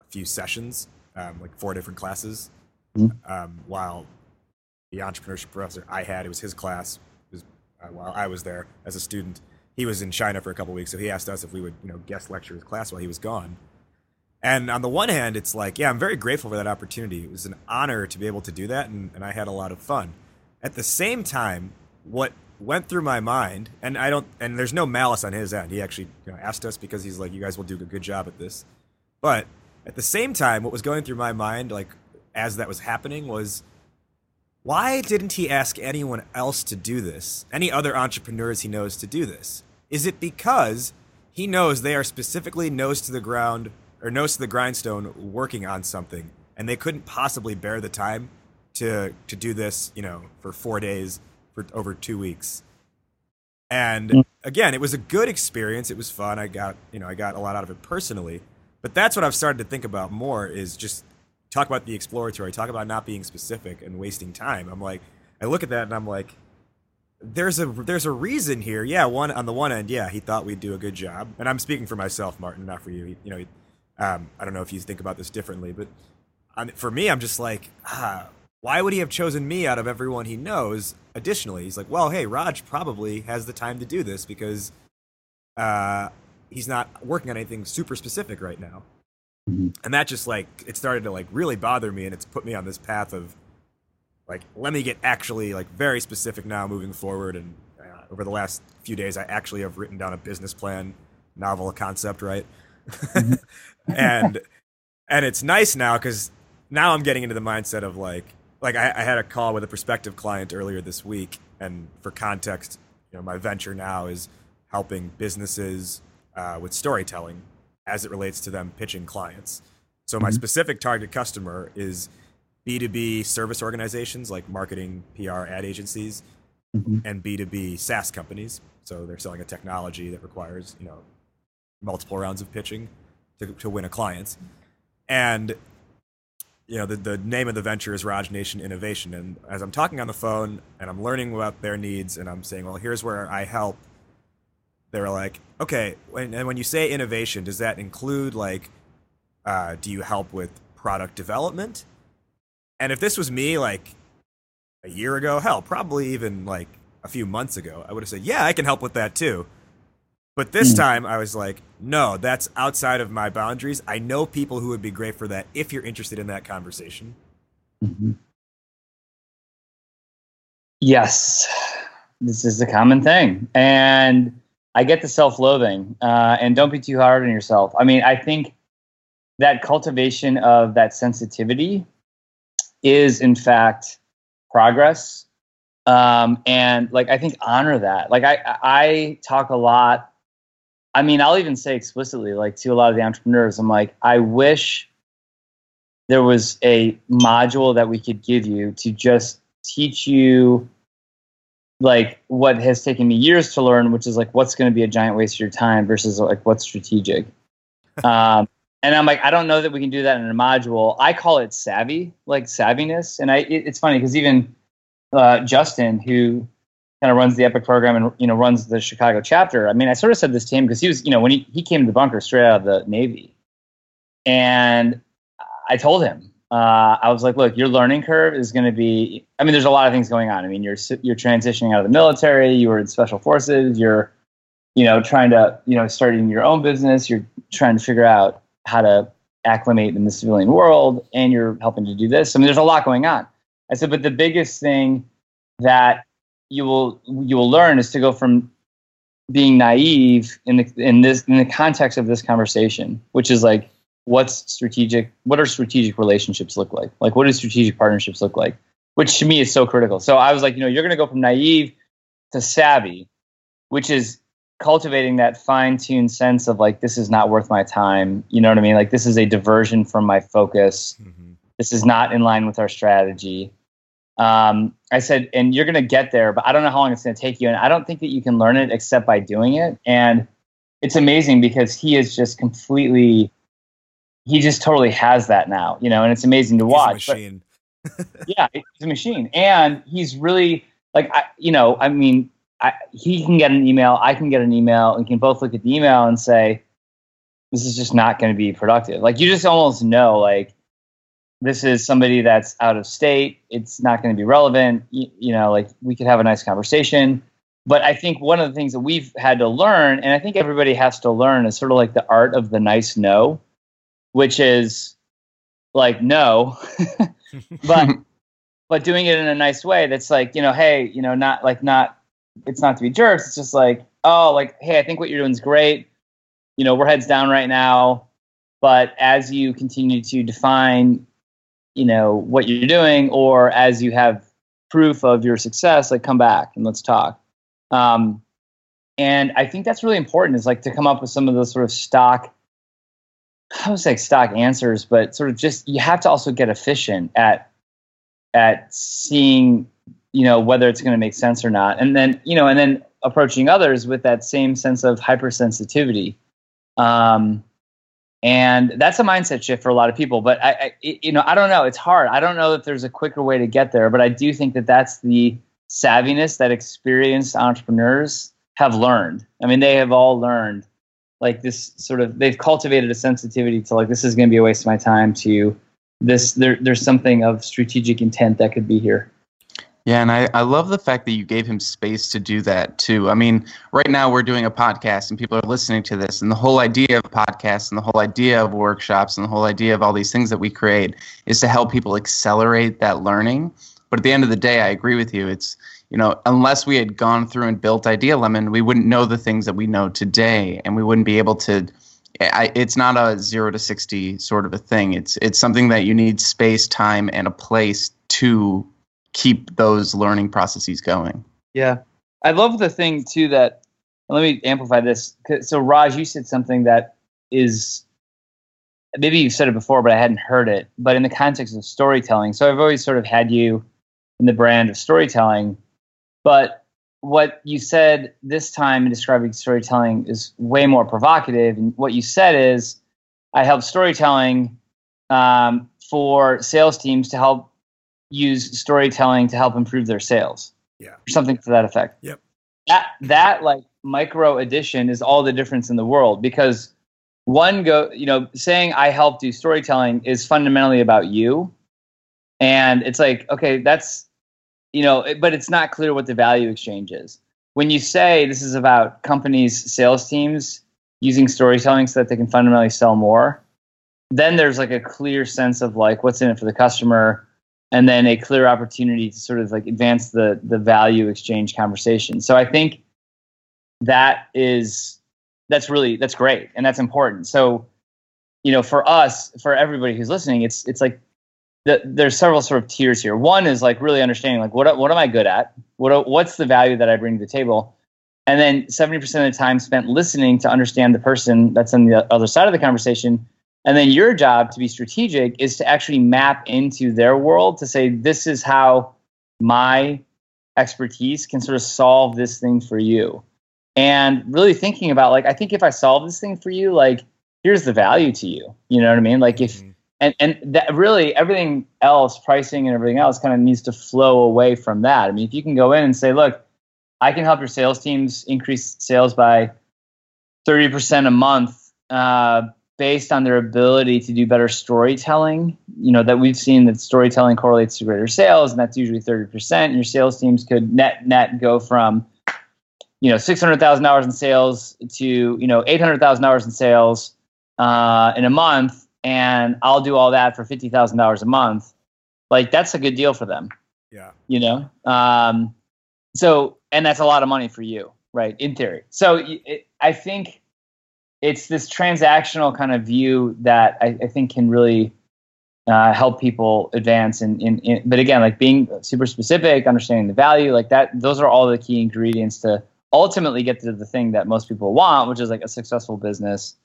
a few sessions, um, like four different classes. Mm-hmm. Um, while the entrepreneurship professor I had, it was his class. Was, uh, while I was there as a student, he was in China for a couple weeks, so he asked us if we would, you know, guest lecture his class while he was gone. And on the one hand, it's like, yeah, I'm very grateful for that opportunity. It was an honor to be able to do that, and, and I had a lot of fun. At the same time, what went through my mind, and I don't, and there's no malice on his end. He actually you know, asked us because he's like, you guys will do a good job at this. But at the same time, what was going through my mind, like as that was happening, was why didn't he ask anyone else to do this? Any other entrepreneurs he knows to do this? Is it because he knows they are specifically nose to the ground or nose to the grindstone working on something and they couldn't possibly bear the time to to do this, you know, for 4 days for over 2 weeks. And Mm. again, it was a good experience. It was fun. I got, you know, I got a lot out of it personally. But that's what I've started to think about more is just talk about the exploratory, talk about not being specific and wasting time. I'm like, I look at that and I'm like, there's a there's a reason here. Yeah, one on the one end, yeah, he thought we'd do a good job, and I'm speaking for myself, Martin, not for you. He- You know, he- um, I don't know if you think about this differently, but on, for me, I'm just like, ah, why would he have chosen me out of everyone he knows? Additionally, he's like, well, hey, Raj probably has the time to do this because uh, he's not working on anything super specific right now. Mhm. And that just like it started to like really bother me, and it's put me on this path of like let me get actually like very specific now moving forward. And uh, over the last few days, I actually have written down a business plan, novel concept, right? and and it's nice now because now I'm getting into the mindset of like like I, I had a call with a prospective client earlier this week, and for context, you know, my venture now is helping businesses uh, with storytelling as it relates to them pitching clients. So my Mhm. specific target customer is B2B service organizations like marketing, PR, ad agencies, Mhm. and B2B SaaS companies. So they're selling a technology that requires, you know, multiple rounds of pitching to, to win a client. And you know, the, the name of the venture is Raj Nation Innovation. And as I'm talking on the phone and I'm learning about their needs and I'm saying, well, here's where I help, they're like, okay, when, and when you say innovation, does that include like, uh, do you help with product development? And if this was me like a year ago, hell, probably even like a few months ago, I would have said, yeah, I can help with that too. But this Hmm. time I was like, no, that's outside of my boundaries. I know people who would be great for that if you're interested in that conversation. Mhm. Yes, this is a common thing, and I get the self-loathing. Uh, and don't be too hard on yourself. I mean, I think that cultivation of that sensitivity is, in fact, progress. Um, and like, I think honor that. Like, I I talk a lot. I mean, I'll even say explicitly, like to a lot of the entrepreneurs, I'm like, I wish there was a module that we could give you to just teach you like what has taken me years to learn, which is like what's going to be a giant waste of your time versus like what's strategic. um, and I'm like, I don't know that we can do that in a module. I call it savvy, like savviness. And I, it, it's funny because even uh, Justin, who kind of runs the Epic program and you know runs the Chicago chapter. I mean, I sort of said this to him because he was, you know, when he, he came to the bunker straight out of the Navy, and I told him, uh, I was like, look, your learning curve is going to be. I mean, there's a lot of things going on. I mean, you're you're transitioning out of the military. You were in special forces. You're, you know, trying to you know starting your own business. You're trying to figure out how to acclimate in the civilian world, and you're helping to do this. I mean, there's a lot going on. I said, but the biggest thing that you will you will learn is to go from being naive in the in this in the context of this conversation, which is like what's strategic what are strategic relationships look like like what do strategic partnerships look like which to me is so critical so i was like you know you're going to go from naive to savvy which is cultivating that fine-tuned sense of like this is not worth my time. You know what i mean? Like this is a diversion from my focus. Mm-hmm. this is not in line with our strategy. Um, i said and you're going to get there but i don't know how long it's going to take you and i don't think that you can learn it except by doing it. And it's amazing because he is just completely he just totally has that now you know and it's amazing to He's a watch But- machine. yeah, he's a machine, and he's really like I, you know, I mean, I, he can get an email, I can get an email, and we can both look at the email and say, this is just not going to be productive. Like you just almost know, like this is somebody that's out of state. It's not going to be relevant. You, you know, like we could have a nice conversation. But I think one of the things that we've had to learn, and I think everybody has to learn, is sort of like the art of the nice no, which is like no, but but doing it in a nice way that's like you know hey you know not like not it's not to be jerks it's just like oh like hey i think what you're doing is great. You know we're heads down right now. But as you continue to define you know what you're doing or as you have proof of your success like come back and let's talk. Um and I think that's really important is like to come up with some of those sort of stock, I would say stock answers, but sort of just you have to also get efficient at at seeing, you know, whether it's going to make sense or not, and then you know, and then approaching others with that same sense of hypersensitivity. Um, and that's a mindset shift for a lot of people. But I, I, you know, I don't know. It's hard. I don't know if there's a quicker way to get there. But I do think that that's the savviness that experienced entrepreneurs have learned. I mean, they have all learned like this sort of. They've cultivated a sensitivity to like this is going to be a waste of my time. To this, there, there's something of strategic intent that could be here. Yeah, and I, I love the fact that you gave him space to do that too. I mean, right now we're doing a podcast and people are listening to this, and the whole idea of podcasts and the whole idea of workshops and the whole idea of all these things that we create is to help people accelerate that learning. But at the end of the day, I agree with you. It's, you know, unless we had gone through and built Idea Lemon, we wouldn't know the things that we know today, and we wouldn't be able to. I, it's not a zero to sixty sort of a thing. It's it's something that you need space, time, and a place to keep those learning processes going. Yeah. I love the thing too that let me amplify this. So Raj, you said something that is maybe you've said it before, but I hadn't heard it. But in the context of storytelling, so I've always sort of had you in the brand of storytelling. But what you said this time in describing storytelling is way more provocative. And what you said is, I help storytelling um, for sales teams to help use storytelling to help improve their sales. Yeah. Or something to that effect. Yep. That that like micro addition is all the difference in the world because one go you know saying I help do storytelling is fundamentally about you. And it's like, okay, that's you know, but it's not clear what the value exchange is. When you say this is about companies' sales teams using storytelling so that they can fundamentally sell more, then there's like a clear sense of like what's in it for the customer and then a clear opportunity to sort of like advance the the value exchange conversation. So I think that is that's really that's great and that's important. So you know, for us, for everybody who's listening, it's it's like the, there's several sort of tiers here. One is like really understanding like what what am I good at? What what's the value that I bring to the table? And then 70% of the time spent listening to understand the person that's on the other side of the conversation and then your job to be strategic is to actually map into their world to say, this is how my expertise can sort of solve this thing for you. And really thinking about, like, I think if I solve this thing for you, like, here's the value to you. You know what I mean? Like, if, mm-hmm. and, and that really everything else, pricing and everything else, kind of needs to flow away from that. I mean, if you can go in and say, look, I can help your sales teams increase sales by 30% a month. Uh, based on their ability to do better storytelling. You know, that we've seen that storytelling correlates to greater sales, and that's usually 30%. And your sales teams could net net go from, you know, $600,000 in sales to, you know, $800,000 in sales uh, in a month. And I'll do all that for $50,000 a month. Like, that's a good deal for them. Yeah. You know? Um, so, and that's a lot of money for you, right? In theory. So it, I think it's this transactional kind of view that I, I think can really uh, help people advance. And in, in, but again, like being super specific, understanding the value, like that, those are all the key ingredients to ultimately get to the thing that most people want, which is like a successful business,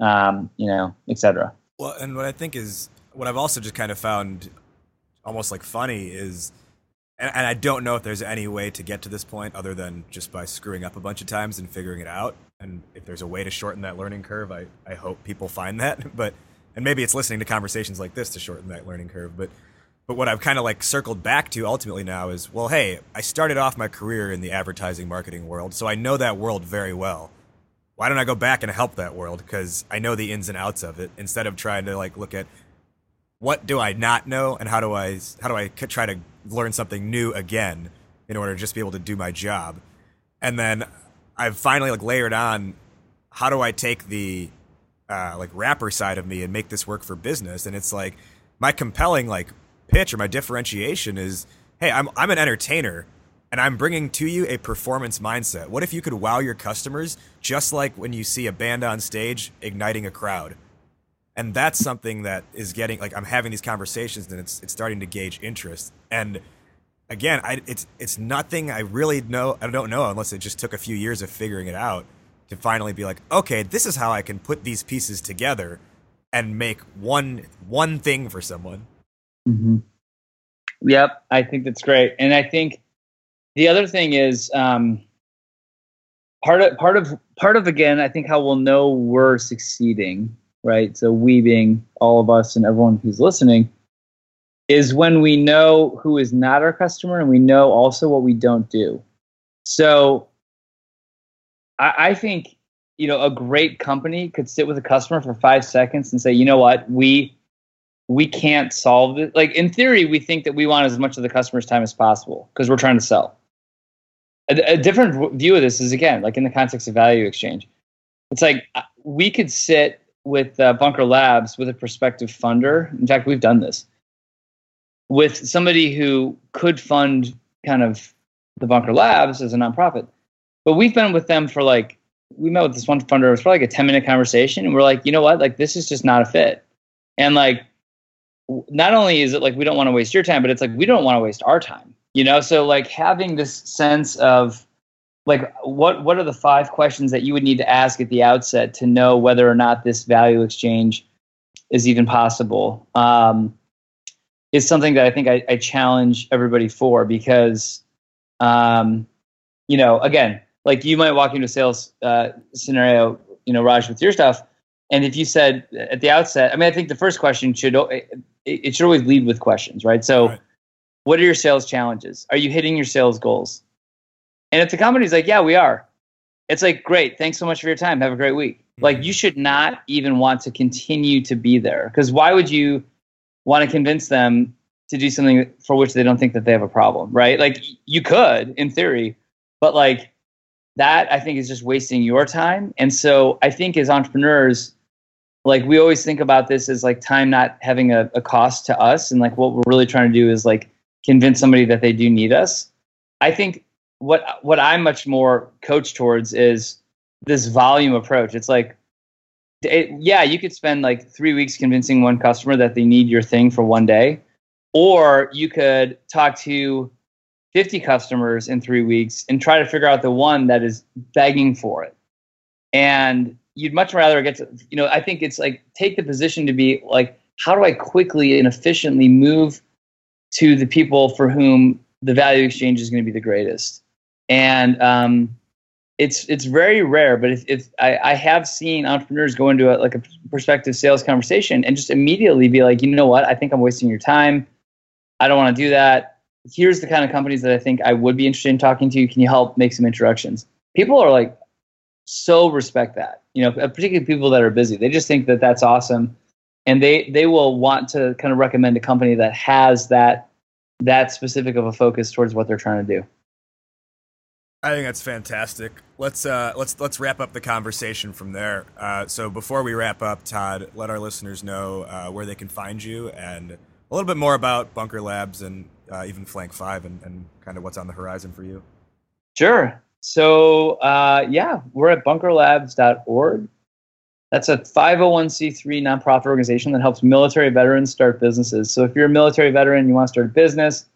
um, you know, et cetera. Well, and what I think is what I've also just kind of found almost like funny is and, and I don't know if there's any way to get to this point other than just by screwing up a bunch of times and figuring it out. And if there's a way to shorten that learning curve, I, I hope people find that. But and maybe it's listening to conversations like this to shorten that learning curve. But but what I've kind of like circled back to ultimately now is, well, hey, I started off my career in the advertising marketing world, so I know that world very well. Why don't I go back and help that world? Because I know the ins and outs of it instead of trying to like look at what do I not know and how do I how do I try to learn something new again in order to just be able to do my job. And then I've finally like layered on how do I take the uh, like rapper side of me and make this work for business? And it's like my compelling like pitch or my differentiation is, hey, I'm I'm an entertainer and I'm bringing to you a performance mindset. What if you could wow your customers just like when you see a band on stage igniting a crowd? and that's something that is getting like I'm having these conversations and it's it's starting to gauge interest and again, I, it's it's nothing I really know. I don't know unless it just took a few years of figuring it out to finally be like, okay, this is how I can put these pieces together and make one one thing for someone. Mm-hmm. Yep, I think that's great, and I think the other thing is um, part of part of part of again. I think how we'll know we're succeeding, right? So we being all of us and everyone who's listening is when we know who is not our customer and we know also what we don't do. So I, I think you know a great company could sit with a customer for five seconds and say, you know what, we we can't solve it. Like in theory, we think that we want as much of the customer's time as possible because we're trying to sell. A, a different view of this is again like in the context of value exchange. It's like uh, we could sit with uh, Bunker Labs with a prospective funder. In fact, we've done this with somebody who could fund kind of the Bunker Labs as a nonprofit. But we've been with them for like, we met with this one funder, it was probably like a 10 minute conversation. And we're like, you know what? Like, this is just not a fit. And like, not only is it like we don't want to waste your time, but it's like we don't want to waste our time, you know? So, like, having this sense of, like what what are the five questions that you would need to ask at the outset to know whether or not this value exchange is even possible um, is something that I think I, I challenge everybody for because, um, you know, again, like you might walk into a sales uh, scenario, you know, Raj, with your stuff, and if you said at the outset, I mean, I think the first question should it, should always lead with questions, right? So, right. what are your sales challenges? Are you hitting your sales goals? And if the company's like, yeah, we are, it's like, great, thanks so much for your time. Have a great week. Mm-hmm. Like, you should not even want to continue to be there because why would you? Want to convince them to do something for which they don't think that they have a problem, right? Like you could in theory, but like that I think is just wasting your time. And so I think as entrepreneurs, like we always think about this as like time not having a, a cost to us. And like what we're really trying to do is like convince somebody that they do need us. I think what what I'm much more coached towards is this volume approach. It's like it, yeah, you could spend like three weeks convincing one customer that they need your thing for one day, or you could talk to 50 customers in three weeks and try to figure out the one that is begging for it. And you'd much rather get to, you know, I think it's like take the position to be like, how do I quickly and efficiently move to the people for whom the value exchange is going to be the greatest? And um, it's it's very rare, but if, if I, I have seen entrepreneurs go into a, like a prospective sales conversation and just immediately be like, you know what, I think I'm wasting your time. I don't want to do that. Here's the kind of companies that I think I would be interested in talking to. Can you help make some introductions? People are like so respect that. You know, uh, particularly people that are busy. They just think that that's awesome, and they they will want to kind of recommend a company that has that that specific of a focus towards what they're trying to do. I think that's fantastic. Let's uh, let's let's wrap up the conversation from there. Uh, so before we wrap up, Todd, let our listeners know uh, where they can find you and a little bit more about Bunker Labs and uh, even Flank Five and, and kind of what's on the horizon for you. Sure. So uh, yeah, we're at bunkerlabs.org. That's a 501c3 nonprofit organization that helps military veterans start businesses. So if you're a military veteran, you want to start a business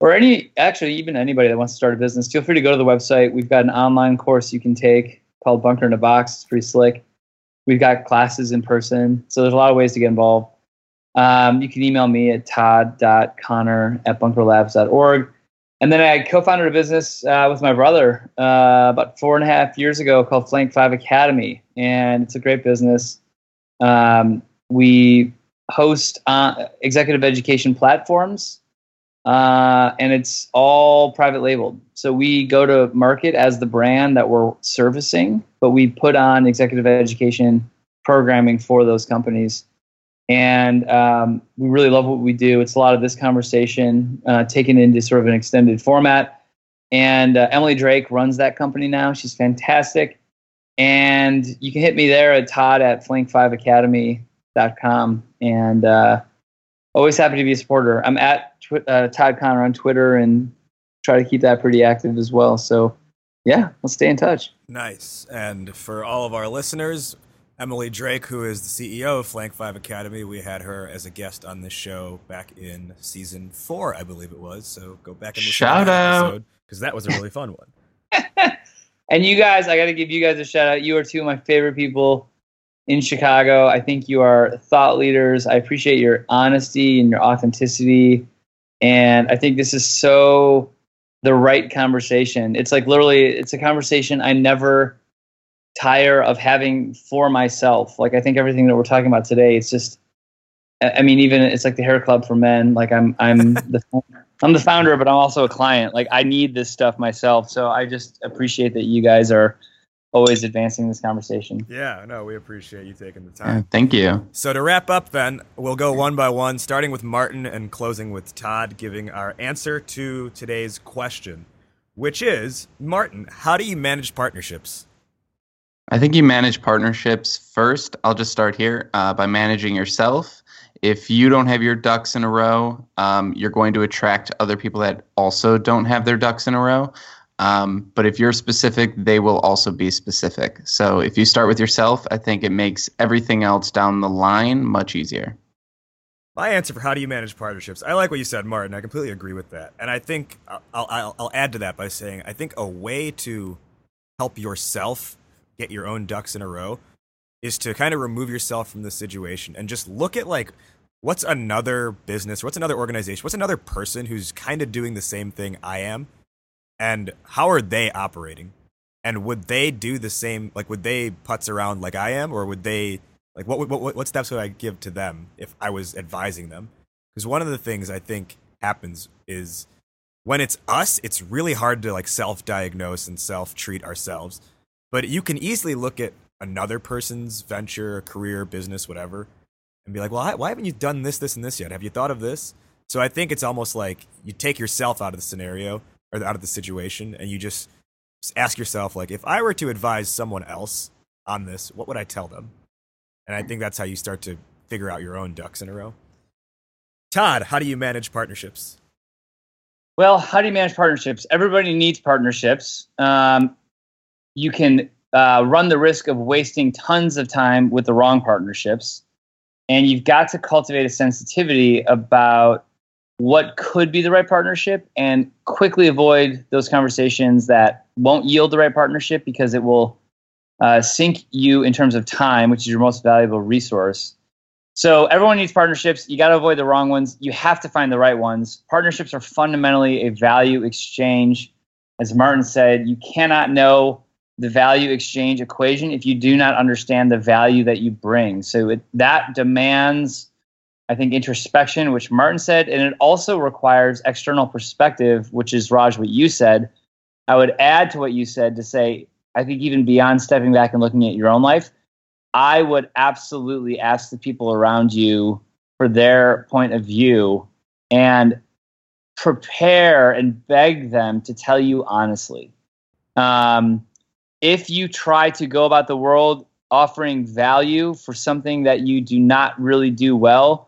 or any actually even anybody that wants to start a business, feel free to go to the website. We've got an online course you can take called Bunker in a Box. It's pretty slick. We've got classes in person, so there's a lot of ways to get involved. Um, you can email me at todd.connor at bunkerlabs.org. And then I co-founded a business uh, with my brother uh, about four and a half years ago called Flank Five Academy, and it's a great business. Um, we host uh, executive education platforms uh, and it's all private labeled. So we go to market as the brand that we're servicing, but we put on executive education programming for those companies. And um, we really love what we do. It's a lot of this conversation uh, taken into sort of an extended format. And uh, Emily Drake runs that company now. She's fantastic. And you can hit me there at todd at flank5academy.com. And uh, always happy to be a supporter. I'm at tw- uh, Todd Connor on Twitter and try to keep that pretty active as well. So, yeah, let's stay in touch. Nice. And for all of our listeners, Emily Drake, who is the CEO of Flank 5 Academy. We had her as a guest on this show back in season four, I believe it was. So go back and listen Shout to that out. because that was a really fun one. And you guys, I got to give you guys a shout out. You are two of my favorite people in Chicago. I think you are thought leaders. I appreciate your honesty and your authenticity. And I think this is so the right conversation. It's like literally, it's a conversation I never tire of having for myself. Like I think everything that we're talking about today, it's just, I mean, even it's like the hair club for men. Like I'm, I'm the, I'm the founder, but I'm also a client. Like I need this stuff myself. So I just appreciate that you guys are always advancing this conversation. Yeah, no, we appreciate you taking the Yeah, time. thank you. So to wrap up, then we'll go one by one, starting with Martin and closing with Todd, giving our answer to today's question, which is Martin, how do you manage partnerships? I think you manage partnerships first. I'll just start here uh, by managing yourself. If you don't have your ducks in a row, um, you're going to attract other people that also don't have their ducks in a row. Um, but if you're specific, they will also be specific. So if you start with yourself, I think it makes everything else down the line much easier. My answer for how do you manage partnerships? I like what you said, Martin. I completely agree with that, and I think I'll, I'll, I'll add to that by saying I think a way to help yourself get your own ducks in a row is to kind of remove yourself from the situation and just look at like what's another business, what's another organization, what's another person who's kind of doing the same thing I am, and how are they operating, and would they do the same? Like, would they putz around like I am, or would they like what what what, steps would I give to them if I was advising them? Because one of the things I think happens is when it's us, it's really hard to like self-diagnose and self-treat ourselves. But you can easily look at another person's venture, career, business, whatever, and be like, "Well, why haven't you done this, this, and this yet? Have you thought of this?" So I think it's almost like you take yourself out of the scenario or out of the situation, and you just ask yourself, like, if I were to advise someone else on this, what would I tell them? And I think that's how you start to figure out your own ducks in a row. Todd, how do you manage partnerships? Well, how do you manage partnerships? Everybody needs partnerships. Um, you can uh, run the risk of wasting tons of time with the wrong partnerships. And you've got to cultivate a sensitivity about what could be the right partnership and quickly avoid those conversations that won't yield the right partnership because it will uh, sink you in terms of time, which is your most valuable resource. So everyone needs partnerships. You got to avoid the wrong ones. You have to find the right ones. Partnerships are fundamentally a value exchange. As Martin said, you cannot know the value exchange equation if you do not understand the value that you bring. So it, that demands, I think, introspection, which Martin said, and it also requires external perspective, which is Raj, what you said. I would add to what you said to say, I think even beyond stepping back and looking at your own life, I would absolutely ask the people around you for their point of view and prepare and beg them to tell you honestly. Um, if you try to go about the world offering value for something that you do not really do well,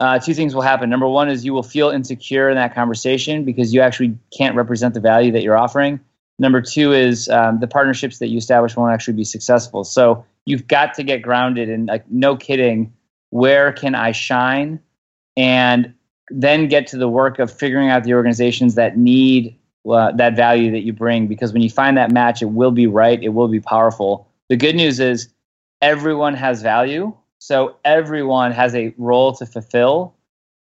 uh, two things will happen. Number one is you will feel insecure in that conversation because you actually can't represent the value that you're offering. Number two is um, the partnerships that you establish won't actually be successful. So you've got to get grounded in, like, no kidding, where can I shine? And then get to the work of figuring out the organizations that need uh, that value that you bring. Because when you find that match, it will be right, it will be powerful. The good news is everyone has value. So everyone has a role to fulfill.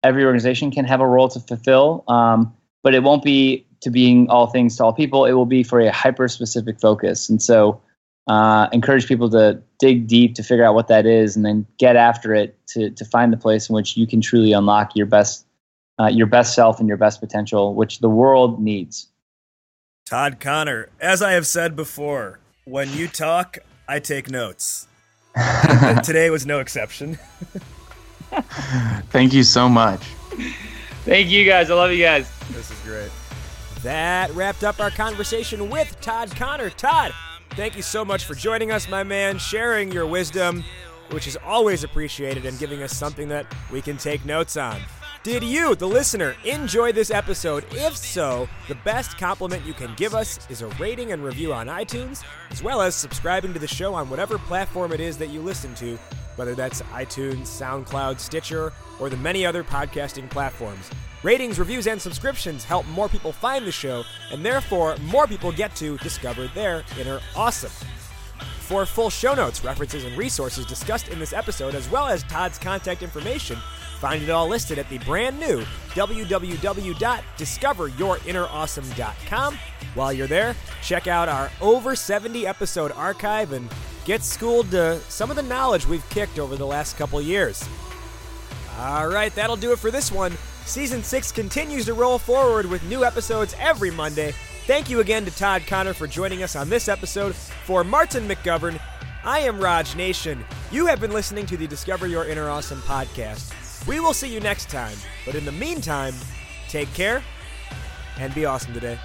Every organization can have a role to fulfill, um, but it won't be to being all things to all people. It will be for a hyper specific focus. And so, uh, encourage people to dig deep to figure out what that is, and then get after it to to find the place in which you can truly unlock your best uh, your best self and your best potential, which the world needs. Todd Connor, as I have said before, when you talk, I take notes. Today was no exception. Thank you so much. Thank you guys. I love you guys. This is great. That wrapped up our conversation with Todd Connor. Todd, thank you so much for joining us, my man, sharing your wisdom, which is always appreciated, and giving us something that we can take notes on. Did you, the listener, enjoy this episode? If so, the best compliment you can give us is a rating and review on iTunes, as well as subscribing to the show on whatever platform it is that you listen to, whether that's iTunes, SoundCloud, Stitcher, or the many other podcasting platforms. Ratings, reviews, and subscriptions help more people find the show, and therefore more people get to discover their inner awesome. For full show notes, references, and resources discussed in this episode, as well as Todd's contact information, find it all listed at the brand new www.discoveryourinnerawesome.com. While you're there, check out our over 70 episode archive and get schooled to some of the knowledge we've kicked over the last couple years. All right, that'll do it for this one. Season 6 continues to roll forward with new episodes every Monday. Thank you again to Todd Connor for joining us on this episode. For Martin McGovern, I am Raj Nation. You have been listening to the Discover Your Inner Awesome podcast. We will see you next time, but in the meantime, take care and be awesome today.